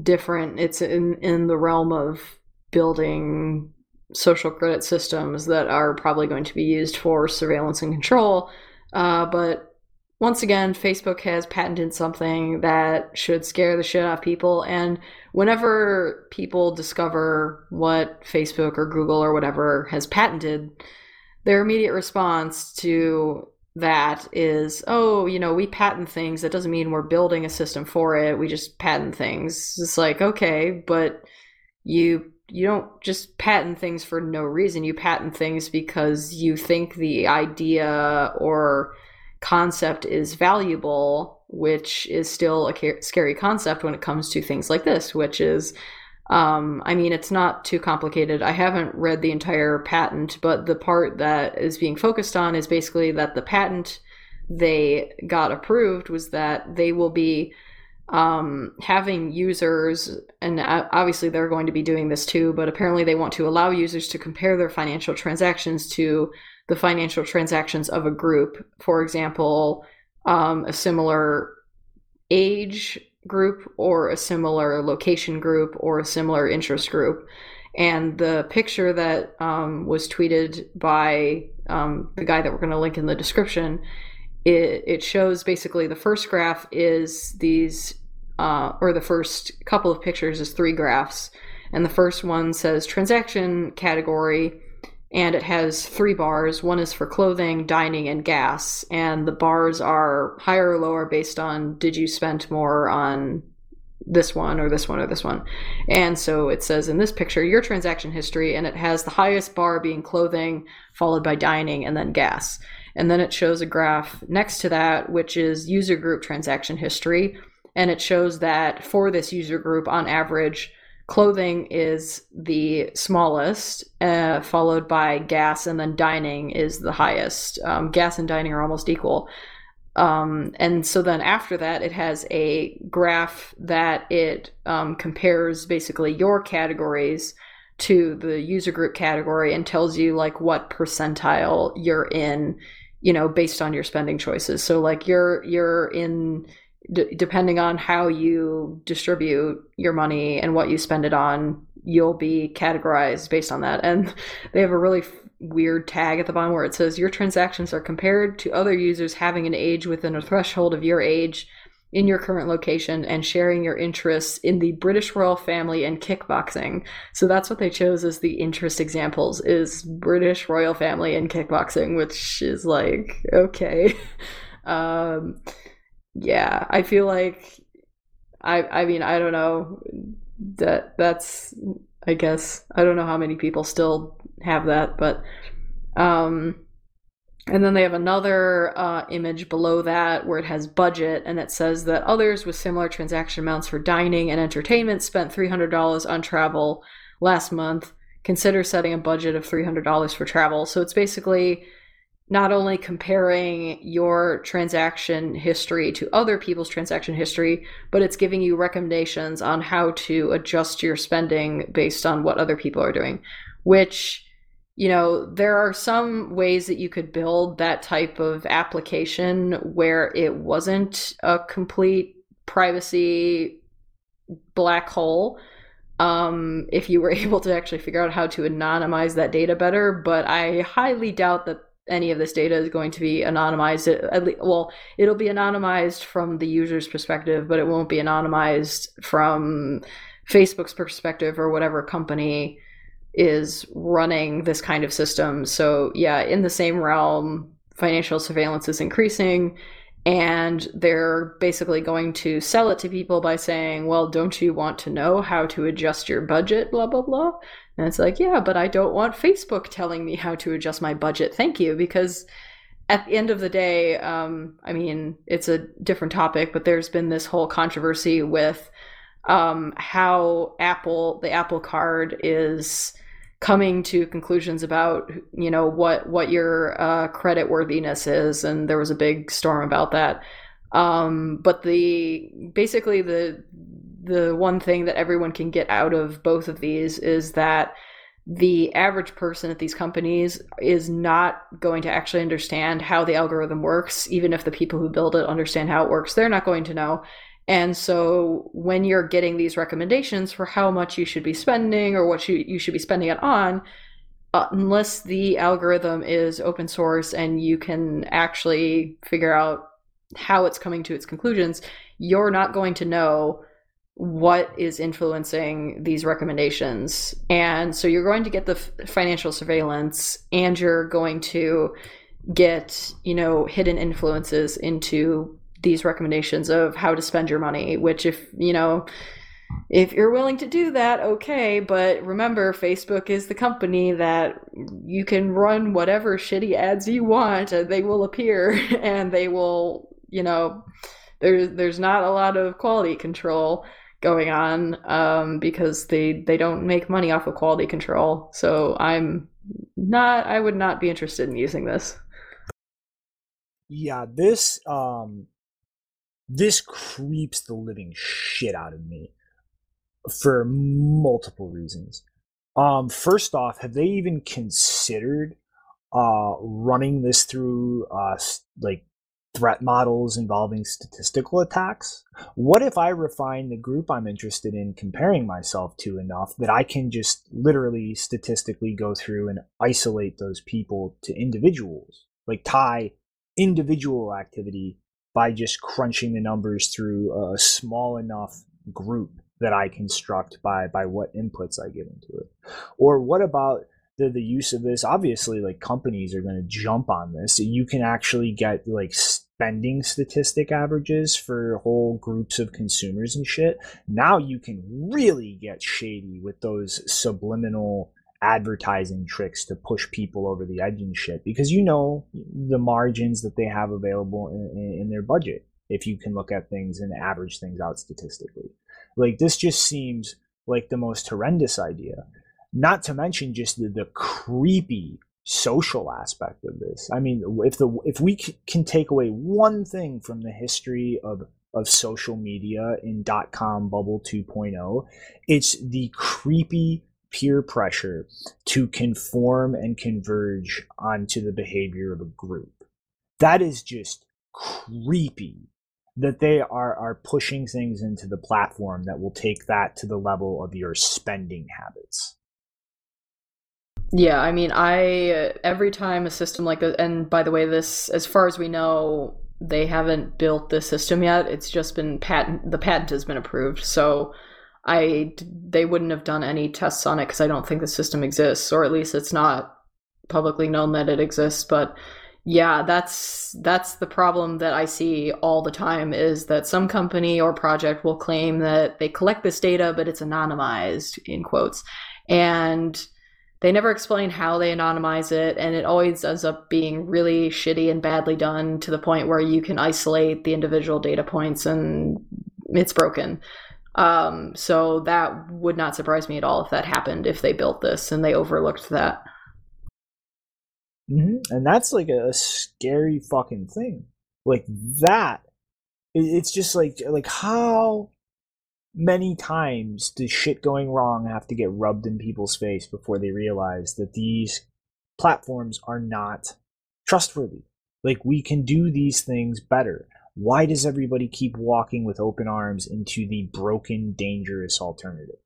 different. It's in in the realm of building social credit systems that are probably going to be used for surveillance and control. Uh, but once again, Facebook has patented something that should scare the shit out of people. And whenever people discover what Facebook or Google or whatever has patented, their immediate response to that is, oh, you know, we patent things. That doesn't mean we're building a system for it. We just patent things. It's like, okay, but you you don't just patent things for no reason. You patent things because you think the idea or concept is valuable, which is still a scary concept when it comes to things like this, which is um, I mean, it's not too complicated. I haven't read the entire patent, but the part that is being focused on is basically that the patent they got approved was that they will be um, having users, and obviously they're going to be doing this too, but apparently they want to allow users to compare their financial transactions to the financial transactions of a group. For example, um, a similar age group or a similar location group or a similar interest group. And the picture that um, was tweeted by um, the guy that we're going to link in the description, it, it shows basically the first graph is these, uh, or the first couple of pictures is three graphs. And the first one says transaction category, and it has three bars. One is for clothing, dining, and gas, and the bars are higher or lower based on did you spend more on this one or this one or this one. And so it says in this picture your transaction history, and it has the highest bar being clothing, followed by dining, and then gas. And then it shows a graph next to that, which is user group transaction history. And it shows that for this user group, on average, clothing is the smallest, uh, followed by gas, and then dining is the highest. Um, gas and dining are almost equal. Um, and so then after that, it has a graph that it um, compares basically your categories to the user group category and tells you like what percentile you're in, you know, based on your spending choices. So like you're you're in d- depending on how you distribute your money and what you spend it on, you'll be categorized based on that. And <laughs> they have a really weird tag at the bottom where it says your transactions are compared to other users having an age within a threshold of your age in your current location and sharing your interests in the British royal family and kickboxing. So that's what they chose as the interest examples is British royal family and kickboxing, which is like okay. <laughs> um yeah, I feel like I I mean, I don't know that that's I guess I don't know how many people still have that, but um, and then they have another uh, image below that where it has budget and it says that others with similar transaction amounts for dining and entertainment spent $300 on travel last month. Consider setting a budget of $300 for travel. So it's basically not only comparing your transaction history to other people's transaction history, but it's giving you recommendations on how to adjust your spending based on what other people are doing, which you know, there are some ways that you could build that type of application where it wasn't a complete privacy black hole. Um, if you were <laughs> able to actually figure out how to anonymize that data better, but I highly doubt that any of this data is going to be anonymized. Least, well, it'll be anonymized from the user's perspective, but it won't be anonymized from Facebook's perspective or whatever company is running this kind of system. So, yeah, in the same realm, financial surveillance is increasing. And they're basically going to sell it to people by saying, well, don't you want to know how to adjust your budget? Blah, blah, blah. And it's like, yeah, but I don't want Facebook telling me how to adjust my budget. Thank you. Because at the end of the day, um, I mean, it's a different topic, but there's been this whole controversy with um, how Apple, the Apple Card, is coming to conclusions about you know what what your uh, credit worthiness is, and there was a big storm about that. Um, but the basically the the one thing that everyone can get out of both of these is that the average person at these companies is not going to actually understand how the algorithm works even if the people who build it understand how it works they're not going to know and so when you're getting these recommendations for how much you should be spending or what you, you should be spending it on, uh, unless the algorithm is open source and you can actually figure out how it's coming to its conclusions, you're not going to know what is influencing these recommendations. And so you're going to get the f- financial surveillance and you're going to get, you know, hidden influences into these recommendations of how to spend your money, which if, you know, if you're willing to do that, okay, but remember Facebook is the company that you can run whatever shitty ads you want, and they will appear <laughs> and they will, you know, there's there's not a lot of quality control going on um, because they they don't make money off of quality control. So I'm not I would not be interested in using this. Yeah, this um this creeps the living shit out of me for multiple reasons. Um, first off, have they even considered uh, running this through uh, like threat models involving statistical attacks? What if I refine the group I'm interested in comparing myself to enough that I can just literally statistically go through and isolate those people to individuals, like tie individual activity by just crunching the numbers through a small enough group that I construct by by what inputs I give into it. Or what about the, the use of this? Obviously like companies are going to jump on this. You can actually get like spending statistic averages for whole groups of consumers and shit. Now you can really get shady with those subliminal advertising tricks to push people over the edge and shit because you know the margins that they have available in, in, their budget if you can look at things and average things out statistically like this just seems like the most horrendous idea not to mention just the, the creepy social aspect of this. I mean, if the if we c- can take away one thing from the history of of social media in dot com bubble 2.0, it's the creepy peer pressure to conform and converge onto the behavior of a group. That is just creepy that they are are pushing things into the platform that will take that to the level of your spending habits. Yeah, I mean, I every time a system like this, and by the way, this, as far as we know, they haven't built this system yet. It's just been patent. The patent has been approved, so I they wouldn't have done any tests on it because I don't think the system exists, or at least it's not publicly known that it exists. But yeah, that's that's the problem that I see all the time is that some company or project will claim that they collect this data, but it's anonymized in quotes, and they never explain how they anonymize it, and it always ends up being really shitty and badly done to the point where you can isolate the individual data points and it's broken. Um, so that would not surprise me at all if that happened if they built this and they overlooked that. Mm-hmm. And that's like a, scary fucking thing. Like that, it's just like like how many times does shit going wrong have to get rubbed in people's face before they realize that these platforms are not trustworthy? Like, we can do these things better. Why does everybody keep walking with open arms into the broken, dangerous alternative?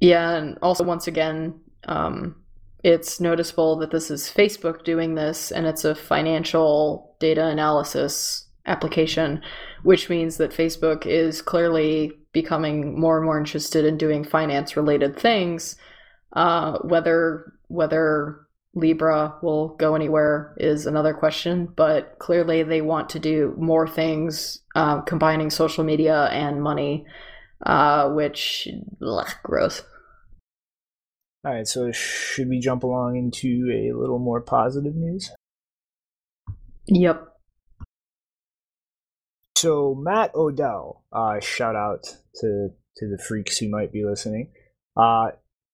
Yeah, and also, once again, um, it's noticeable that this is Facebook doing this, and it's a financial data analysis application, which means that Facebook is clearly becoming more and more interested in doing finance related things. Uh, whether whether Libra will go anywhere is another question, but clearly they want to do more things uh, combining social media and money, uh, which ugh, gross. All right, so should we jump along into a little more positive news? Yep. So Matt Odell, uh, shout out to to the freaks who might be listening, uh,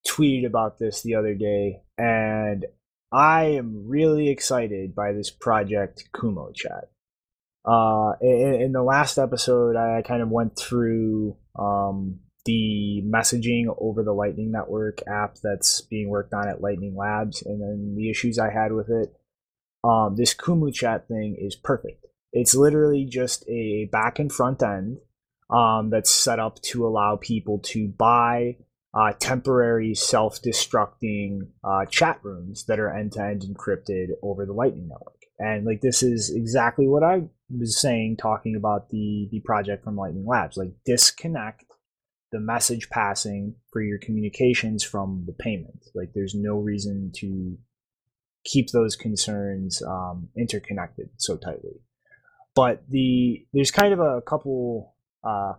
tweeted about this the other day, and I am really excited by this project Kumo Chat. Uh, in, in the last episode, I kind of went through um, the messaging over the Lightning Network app that's being worked on at Lightning Labs, and then the issues I had with it. Um, this Kumu Chat thing is perfect. It's literally just a back and front end um, that's set up to allow people to buy uh, temporary self-destructing uh, chat rooms that are end-to-end encrypted over the Lightning Network. And like this is exactly what I was saying, talking about the the project from Lightning Labs. Like disconnect the message passing for your communications from the payment. Like there's no reason to keep those concerns um, interconnected so tightly. But the there's kind of a couple uh,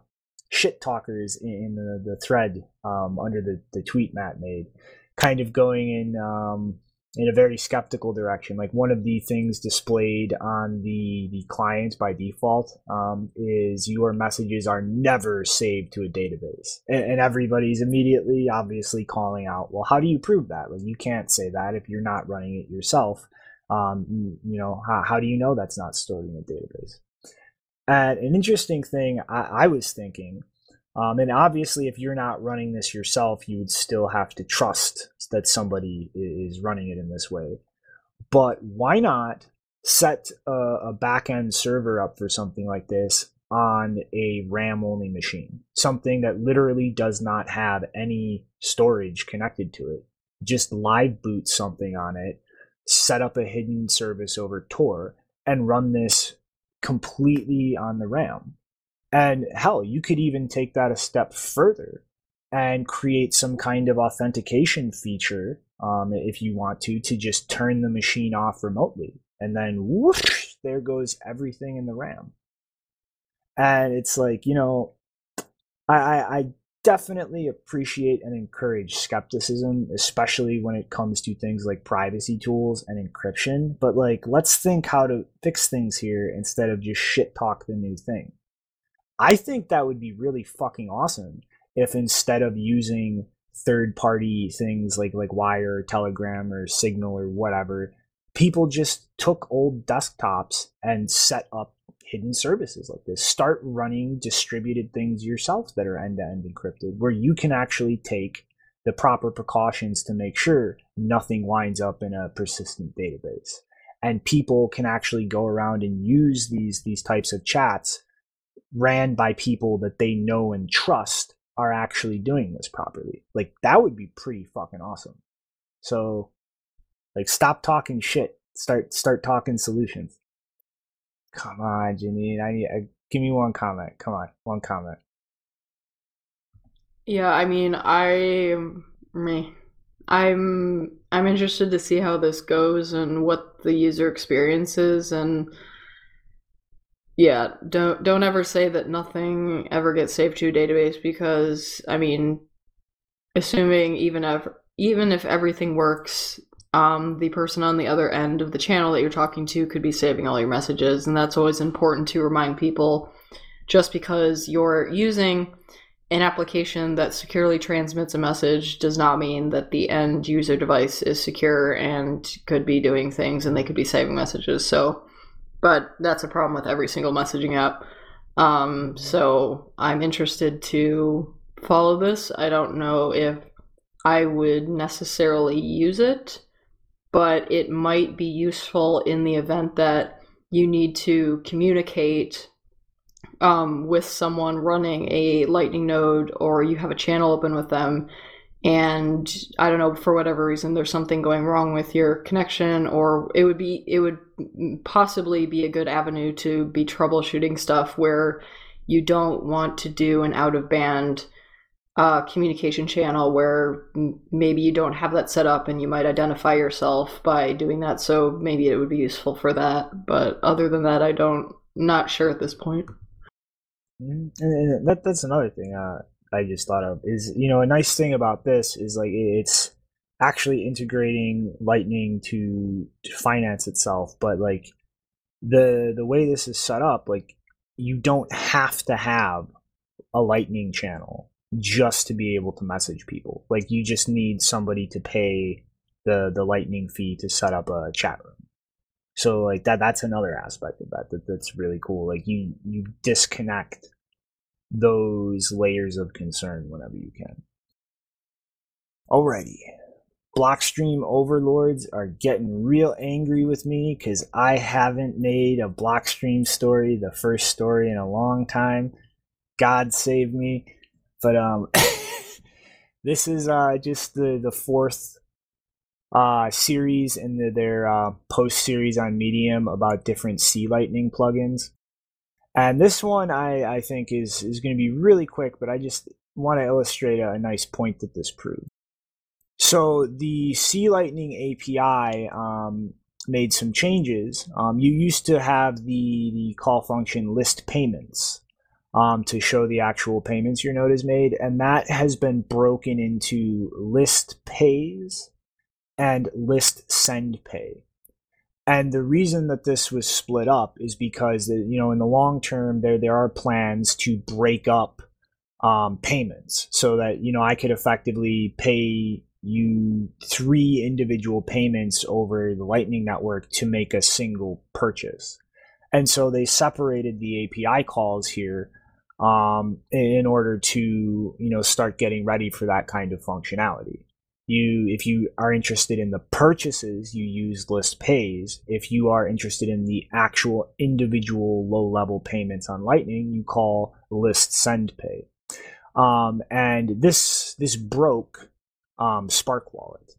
shit talkers in the, the thread um, under the, the tweet Matt made, kind of going in um, in a very skeptical direction. Like one of the things displayed on the the client by default um, is your messages are never saved to a database, and, and everybody's immediately obviously calling out, well, how do you prove that? Like you can't say that if you're not running it yourself. Um, you, you know, how, how do you know that's not stored in a database? And an interesting thing I, I was thinking, um, and obviously, if you're not running this yourself, you would still have to trust that somebody is running it in this way. But why not set a, a back end server up for something like this on a RAM only machine? Something that literally does not have any storage connected to it. Just live boot something on it, set up a hidden service over Tor, and run this completely on the RAM. And hell, you could even take that a step further and create some kind of authentication feature um, if you want to to just turn the machine off remotely and then whoosh, there goes everything in the ram and it's like you know I, I, I definitely appreciate and encourage skepticism especially when it comes to things like privacy tools and encryption. But like let's think how to fix things here instead of just shit talk the new thing. I think that would be really fucking awesome if instead of using third party things like like wire or telegram or signal or whatever people just took old desktops and set up hidden services like this start running distributed things yourself that are end to end encrypted where you can actually take the proper precautions to make sure nothing winds up in a persistent database and people can actually go around and use these these types of chats ran by people that they know and trust are actually doing this properly. Like that would be pretty fucking awesome. So like stop talking shit. Start start talking solutions. Come on, Janine. I need uh, give me one comment. Come on, one comment. Yeah, I mean, I me I'm I'm interested to see how this goes and what the user experience is and yeah, don't don't ever say that nothing ever gets saved to a database because I mean, assuming even if even if everything works, um, the person on the other end of the channel that you're talking to could be saving all your messages, and that's always important to remind people. Just because you're using an application that securely transmits a message does not mean that the end user device is secure and could be doing things and they could be saving messages. So but that's a problem with every single messaging app. Um, so I'm interested to follow this. I don't know if I would necessarily use it, but it might be useful in the event that you need to communicate um, with someone running a Lightning node or you have a channel open with them. And I don't know for whatever reason there's something going wrong with your connection or it would be it would possibly be a good avenue to be troubleshooting stuff where you don't want to do an out of band uh, communication channel where maybe you don't have that set up and you might identify yourself by doing that. So maybe it would be useful for that. But other than that I don't not sure at this point. Mm-hmm. and that, that's another thing uh I just thought of is you know a nice thing about this is like it's actually integrating Lightning to, to finance itself, but like the the way this is set up, like you don't have to have a Lightning channel just to be able to message people. Like you just need somebody to pay the the Lightning fee to set up a chat room. So like that that's another aspect of that, that that's really cool. Like you you disconnect those layers of concern whenever you can. Alrighty. Blockstream overlords are getting real angry with me because I haven't made a Blockstream story, the first story in a long time. God save me. But um <laughs> this is uh just the the fourth uh series in the, their uh, post series on Medium about different C Lightning plugins. And this one I, I think is, is going to be really quick, but I just want to illustrate a, a nice point that this proves. So the C Lightning API um, made some changes. Um, you used to have the, the call function list payments um, to show the actual payments your note has made, and that has been broken into list pays and list send pay. And the reason that this was split up is because you know in the long term there there are plans to break up um, payments so that you know I could effectively pay you three individual payments over the Lightning Network to make a single purchase. And so they separated the API calls here um, in order to you know start getting ready for that kind of functionality. You if you are interested in the purchases you use list pays. If you are interested in the actual individual low level payments on lightning you call list send pay. Um, and this this broke um, spark wallet.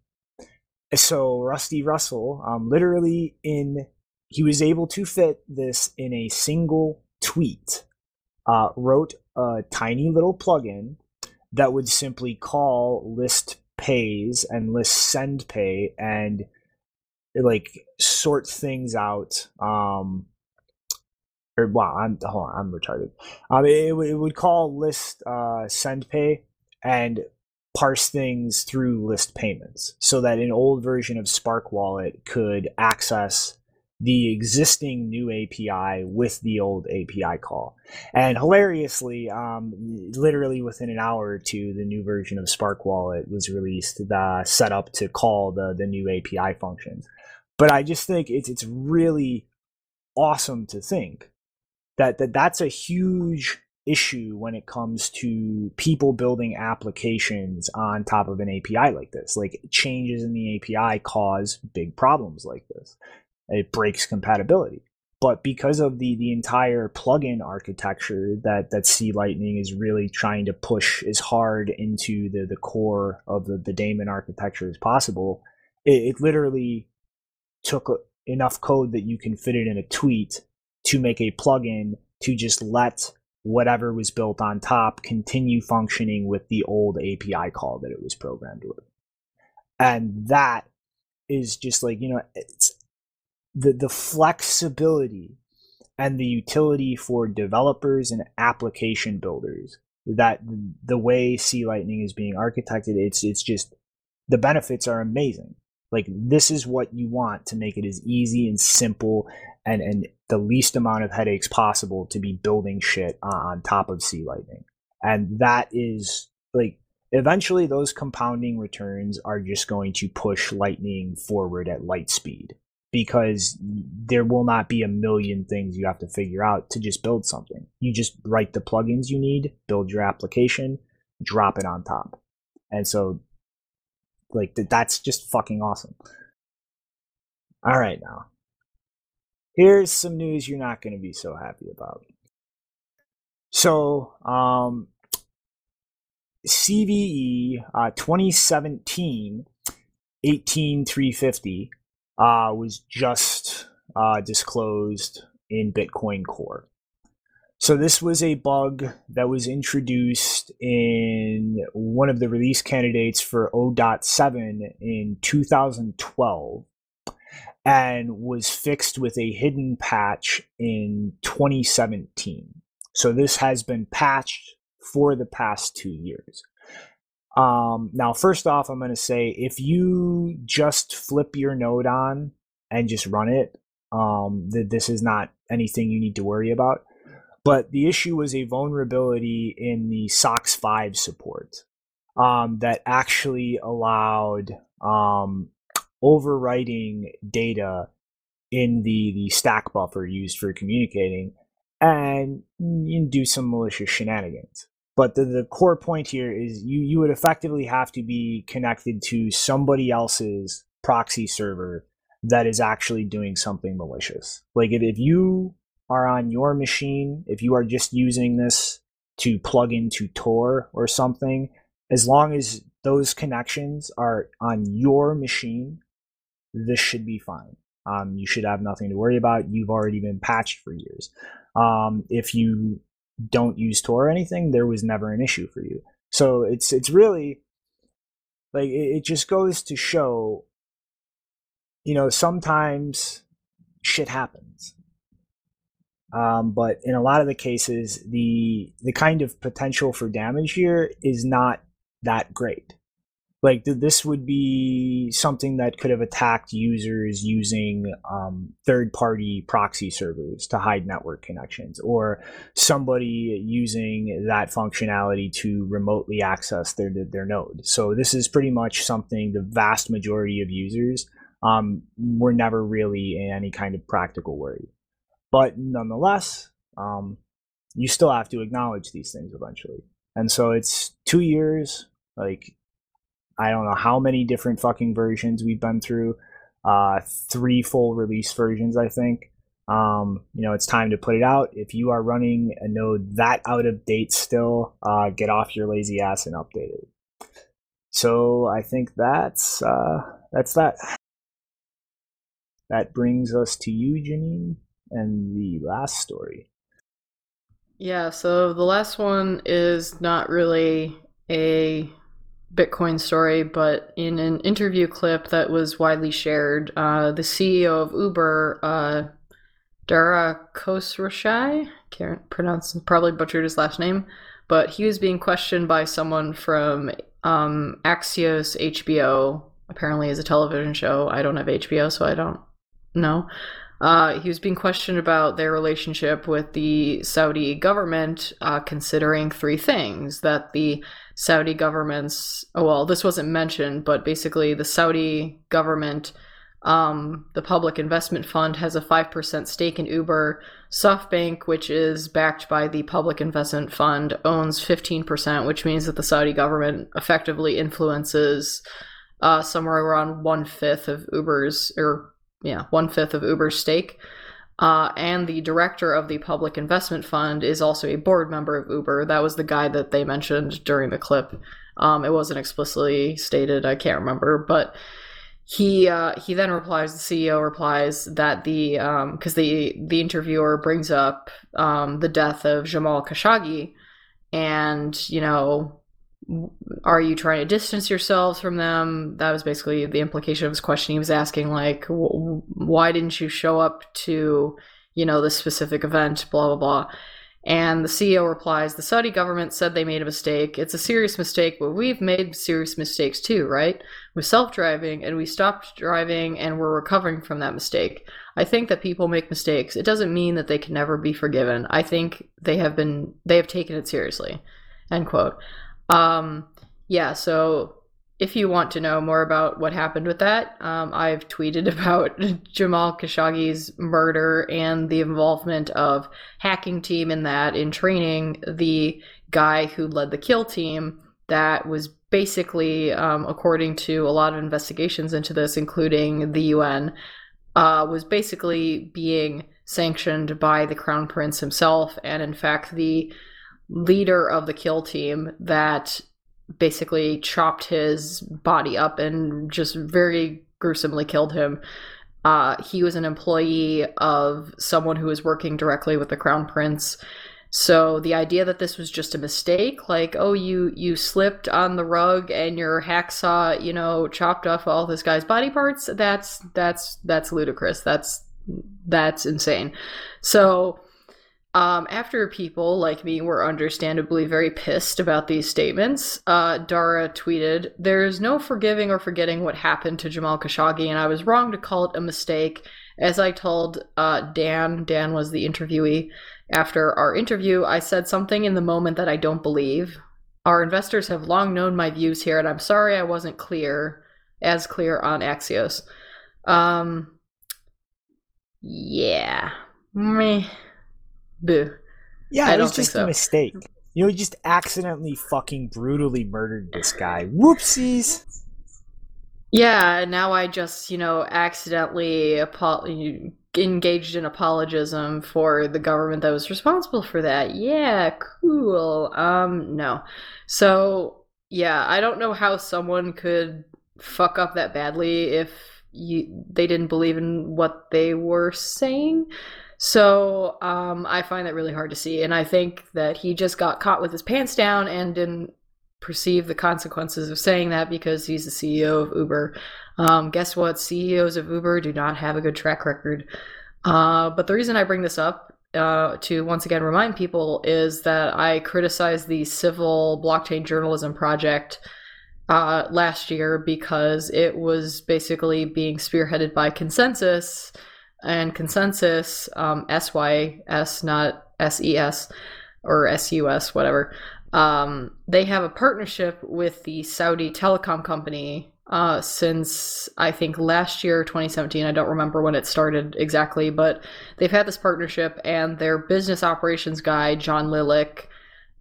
So rusty russell um, literally in he was able to fit this in a single tweet uh, wrote a tiny little plugin that would simply call list pays and list send pay and like sort things out um or wow i'm hold on i'm retarded. Um it, it would call list uh send pay and parse things through list payments so that an old version of spark wallet could access the existing new API with the old API call. And hilariously, um, literally within an hour or two, the new version of Spark Wallet was released, the set up to call the, the new API functions. But I just think it's it's really awesome to think that, that that's a huge issue when it comes to people building applications on top of an API like this. Like changes in the API cause big problems like this it breaks compatibility. But because of the the entire plugin architecture that that C Lightning is really trying to push as hard into the the core of the, the daemon architecture as possible, it, it literally took enough code that you can fit it in a tweet to make a plugin to just let whatever was built on top continue functioning with the old API call that it was programmed with. And that is just like, you know, it's the the flexibility and the utility for developers and application builders that the way C Lightning is being architected, it's it's just the benefits are amazing. Like this is what you want to make it as easy and simple and and the least amount of headaches possible to be building shit on top of C Lightning. And that is like eventually those compounding returns are just going to push Lightning forward at light speed because there will not be a million things you have to figure out to just build something. You just write the plugins you need, build your application, drop it on top. And so like that's just fucking awesome. All right now. Here's some news you're not going to be so happy about. So, um CVE uh, 2017 18350 uh, was just uh, disclosed in Bitcoin Core. So this was a bug that was introduced in one of the release candidates for 0.7 in 2012 and was fixed with a hidden patch in 2017. So this has been patched for the past 2 years. Um, now, first off, I'm going to say if you just flip your node on and just run it, um, th- this is not anything you need to worry about. But the issue was a vulnerability in the SOCKS 5 support um, that actually allowed um, overwriting data in the, the stack buffer used for communicating and do some malicious shenanigans. But the, the core point here is you, you would effectively have to be connected to somebody else's proxy server that is actually doing something malicious. Like if, if you are on your machine, if you are just using this to plug into Tor or something, as long as those connections are on your machine, this should be fine. Um, you should have nothing to worry about. You've already been patched for years. Um, if you don't use Tor or anything, there was never an issue for you. So it's it's really like it, it just goes to show, you know, sometimes shit happens. Um, but in a lot of the cases, the the kind of potential for damage here is not that great like th- this would be something that could have attacked users using um, third-party proxy servers to hide network connections or somebody using that functionality to remotely access their their node. So this is pretty much something the vast majority of users um, were never really in any kind of practical worry. But nonetheless um, you still have to acknowledge these things eventually. And so it's two years like I don't know how many different fucking versions we've been through. Uh, three full release versions, I think. Um, you know, it's time to put it out. If you are running a node that out of date still, uh, get off your lazy ass and update it. So I think that's uh, that's that. That brings us to you, Janine, and the last story. Yeah, so the last one is not really a Bitcoin story, but in an interview clip that was widely shared, uh, the CEO of Uber, uh, Dara Khosrowshahi, can't pronounce, probably butchered his last name, but he was being questioned by someone from um, Axios HBO. Apparently, is a television show. I don't have HBO, so I don't know. Uh, he was being questioned about their relationship with the Saudi government, uh, considering three things that the Saudi government's, oh, well, this wasn't mentioned, but basically the Saudi government, um, the public investment fund, has a 5% stake in Uber. SoftBank, which is backed by the public investment fund, owns 15%, which means that the Saudi government effectively influences uh, somewhere around one fifth of Uber's, or yeah, one fifth of Uber's stake. Uh, and the director of the public investment fund is also a board member of Uber. That was the guy that they mentioned during the clip. Um, it wasn't explicitly stated. I can't remember, but he uh, he then replies. The CEO replies that the because um, the the interviewer brings up um, the death of Jamal Khashoggi, and you know are you trying to distance yourselves from them? That was basically the implication of his question. He was asking, like, why didn't you show up to, you know, this specific event, blah, blah, blah. And the CEO replies, the Saudi government said they made a mistake. It's a serious mistake, but we've made serious mistakes too, right? With self driving, and we stopped driving and we're recovering from that mistake. I think that people make mistakes. It doesn't mean that they can never be forgiven. I think they have been, they have taken it seriously. End quote. Um, yeah, so if you want to know more about what happened with that, um, I've tweeted <laughs> about Jamal Khashoggi's murder and the involvement of hacking team in that in training the guy who led the kill team. That was basically, um, according to a lot of investigations into this, including the UN, uh, was basically being sanctioned by the crown prince himself, and in fact the leader of the kill team that basically chopped his body up and just very gruesomely killed him. Uh, he was an employee of someone who was working directly with the crown prince. So the idea that this was just a mistake, like oh you you slipped on the rug and your hacksaw, you know, chopped off all this guy's body parts, that's that's that's ludicrous. That's that's insane. So um, after people like me were understandably very pissed about these statements, uh, Dara tweeted, There is no forgiving or forgetting what happened to Jamal Khashoggi, and I was wrong to call it a mistake. As I told uh, Dan, Dan was the interviewee, after our interview, I said something in the moment that I don't believe. Our investors have long known my views here, and I'm sorry I wasn't clear, as clear on Axios. Um, yeah. Meh. Boo. Yeah, I it was just so. a mistake. You know, he just accidentally fucking brutally murdered this guy. Whoopsies. Yeah, and now I just, you know, accidentally apo- engaged in apologism for the government that was responsible for that. Yeah, cool. Um, no. So, yeah, I don't know how someone could fuck up that badly if you they didn't believe in what they were saying. So um, I find that really hard to see, and I think that he just got caught with his pants down and didn't perceive the consequences of saying that because he's the CEO of Uber. Um, guess what? CEOs of Uber do not have a good track record. Uh, but the reason I bring this up uh, to once again remind people is that I criticized the Civil Blockchain Journalism Project uh, last year because it was basically being spearheaded by ConsenSys and consensus um, sys not ses or sus whatever. Um, they have a partnership with the saudi telecom company uh, since i think last year 2017 i don't remember when it started exactly but they've had this partnership and their business operations guy John Lilic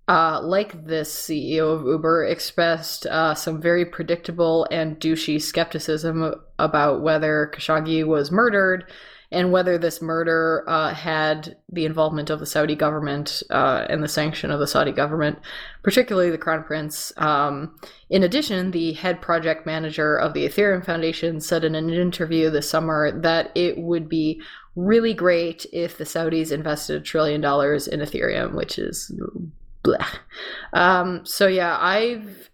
uh, like this CEO of Uber, expressed uh, some very predictable and douchey skepticism about whether Khashoggi was murdered and whether this murder uh, had the involvement of the Saudi government uh, and the sanction of the Saudi government, particularly the Crown Prince. Um, in addition, the head project manager of the Ethereum Foundation said in an interview this summer that it would be really great if the Saudis invested a trillion dollars in Ethereum, which is blah. Um, so yeah, I've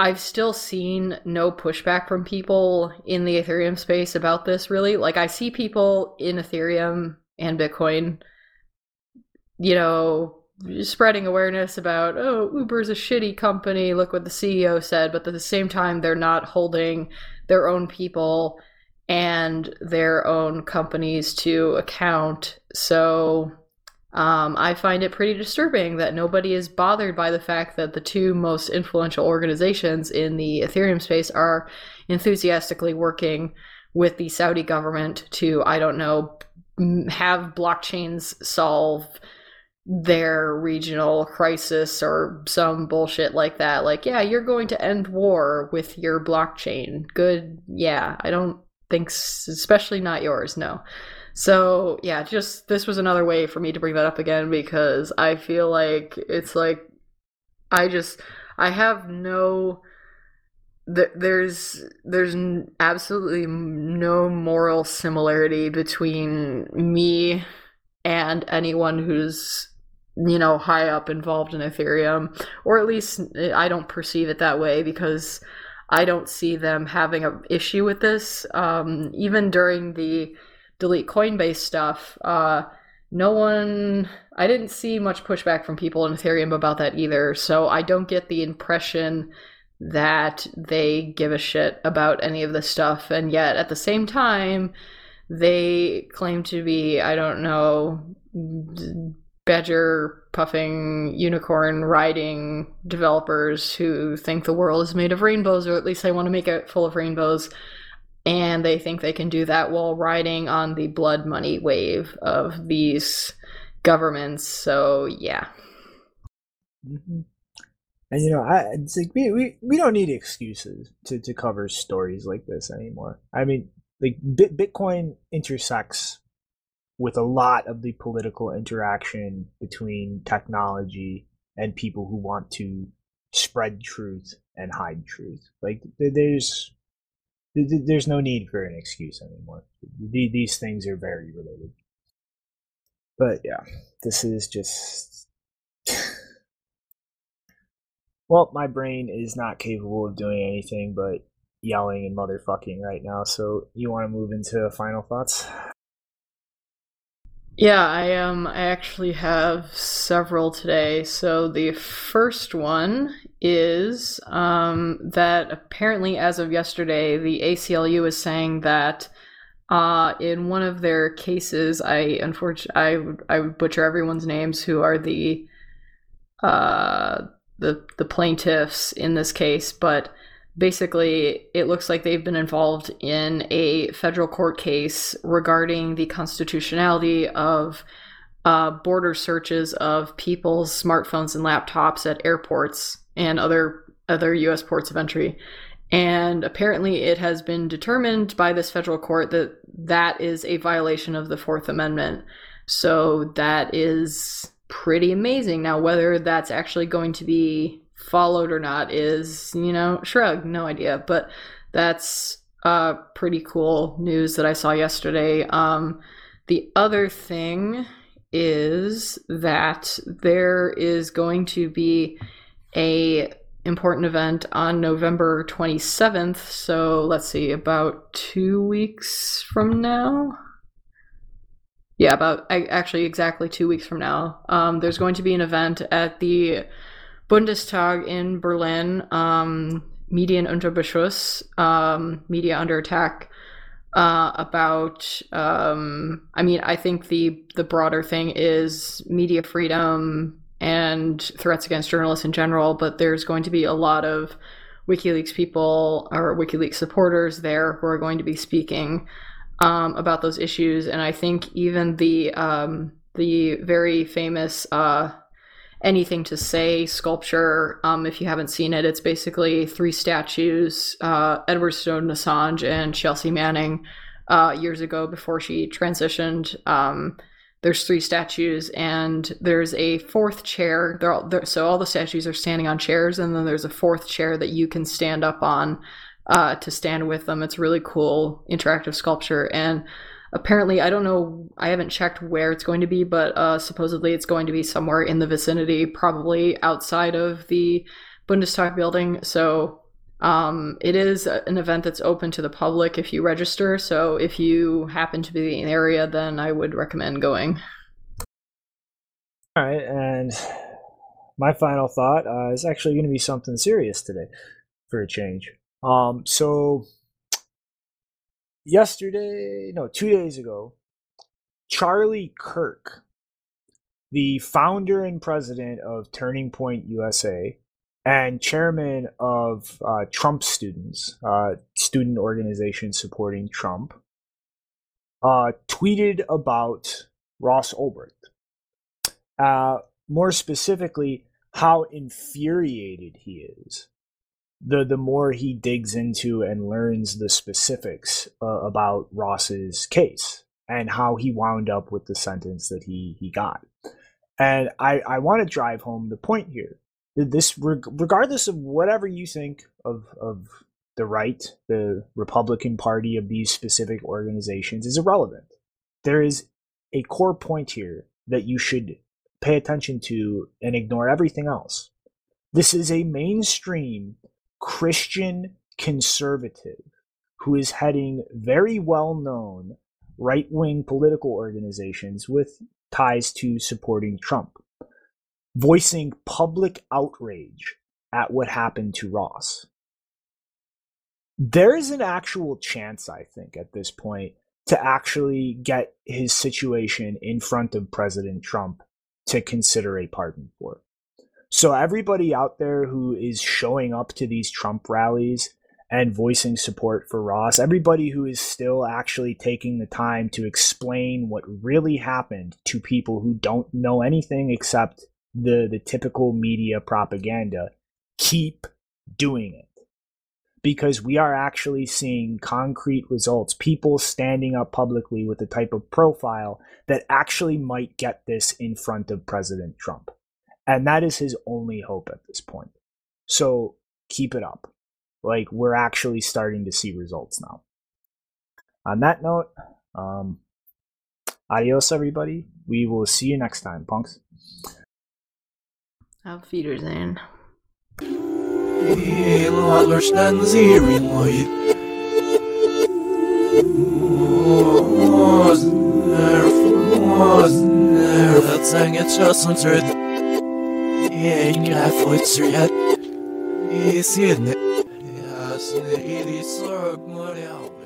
I've still seen no pushback from people in the Ethereum space about this. Really, like I see people in Ethereum and Bitcoin, you know, spreading awareness about oh Uber's a shitty company. Look what the CEO said, but at the same time, they're not holding their own people and their own companies to account. So um, I find it pretty disturbing that nobody is bothered by the fact that the two most influential organizations in the Ethereum space are enthusiastically working with the Saudi government to, I don't know, have blockchains solve their regional crisis or some bullshit like that. Like, yeah, you're going to end war with your blockchain. Good. Yeah, I don't think, especially not yours. No. So, yeah, just this was another way for me to bring that up again because I feel like it's like I just I have no there's there's absolutely no moral similarity between me and anyone who's you know high up involved in ethereum or at least i don't perceive it that way because i don't see them having an issue with this. Um, even during the delete coinbase stuff uh, no one i didn't see much pushback from people in ethereum about that either. So i don't get the impression that they give a shit about any of this stuff. And yet at the same time they claim to be i don't know badger puffing unicorn riding developers who think the world is made of rainbows or at least they want to make it full of rainbows and they think they can do that while riding on the blood money wave of these governments so yeah mm-hmm. And you know, I it's like we, we, we don't need excuses to, to cover stories like this anymore. I mean, like Bitcoin intersects with a lot of the political interaction between technology and people who want to spread truth and hide truth. Like there's there's no need for an excuse anymore. These things are very related. But yeah, this is just <laughs> well, my brain is not capable of doing anything but yelling and motherfucking right now. So you want to move into final thoughts? Yeah, I um I actually have several today. So the first one is um that apparently as of yesterday the ACLU is saying that uh in one of their cases I unfortunately I I would butcher everyone's names who are the uh the the plaintiffs in this case, but basically it looks like they've been involved in a federal court case regarding the constitutionality of uh, border searches of people's smartphones and laptops at airports and other other U.S. ports of entry. And apparently, it has been determined by this federal court that that is a violation of the Fourth Amendment. So that is pretty amazing. Now, whether that's actually going to be followed or not is, you know, shrug, no idea. But that's uh, pretty cool news that I saw yesterday. Um, the other thing is that there is going to be a important event on November 27th. So let's see, about two weeks from now yeah, about actually exactly two weeks from now. Um, there's going to be an event at the Bundestag in Berlin, um, Medien unter Beschuss, um, Media Under Attack, uh, about. Um, I mean, I think the the broader thing is media freedom and threats against journalists in general. But there's going to be a lot of WikiLeaks people or WikiLeaks supporters there who are going to be speaking um, about those issues, and I think even the um, the very famous uh, anything to say sculpture. Um, if you haven't seen it, it's basically three statues: uh, Edward Snowden, Assange, and Chelsea Manning. Uh, years ago, before she transitioned, um, there's three statues, and there's a fourth chair. They're all, they're, so all the statues are standing on chairs, and then there's a fourth chair that you can stand up on uh, to stand with them. It's really cool interactive sculpture. And apparently, I don't know, I haven't checked where it's going to be, but uh, supposedly it's going to be somewhere in the vicinity, probably outside of the Bundestag building. So um, it is an event that's open to the public if you register. So if you happen to be in the area, then I would recommend going. All right, and my final thought uh, is actually going to be something serious today, for a change. Um, so yesterday, no, two days ago, Charlie Kirk, the founder and president of Turning Point USA and chairman of uh, Trump Students, uh, student organization supporting Trump, uh, tweeted about Ross Ulbricht. Uh, more specifically, how infuriated he is the the more he digs into and learns the specifics uh, about Ross's case and how he wound up with the sentence that he he got. And I I want to drive home the point here. This regardless of whatever you think of of the right, the Republican Party of these specific organizations is irrelevant. There is a core point here that you should pay attention to and ignore everything else. This is a mainstream Christian conservative who is heading very well known right wing political organizations with ties to supporting Trump, voicing public outrage at what happened to Ross. There is an actual chance, I think, at this point, to actually get his situation in front of President Trump to consider a pardon for. It. So everybody out there who is showing up to these Trump rallies and voicing support for Ross, everybody who is still actually taking the time to explain what really happened to people who don't know anything except the the typical media propaganda, keep doing it. Because we are actually seeing concrete results, people standing up publicly with the type of profile that actually might get this in front of President Trump. And that is his only hope at this point. So keep it up. Like, we're actually starting to see results now. On that note, um, adios, everybody. We will see you next time, punks. Auf Wiedersehen. Fortsätt i sinne. Jag snöar i mot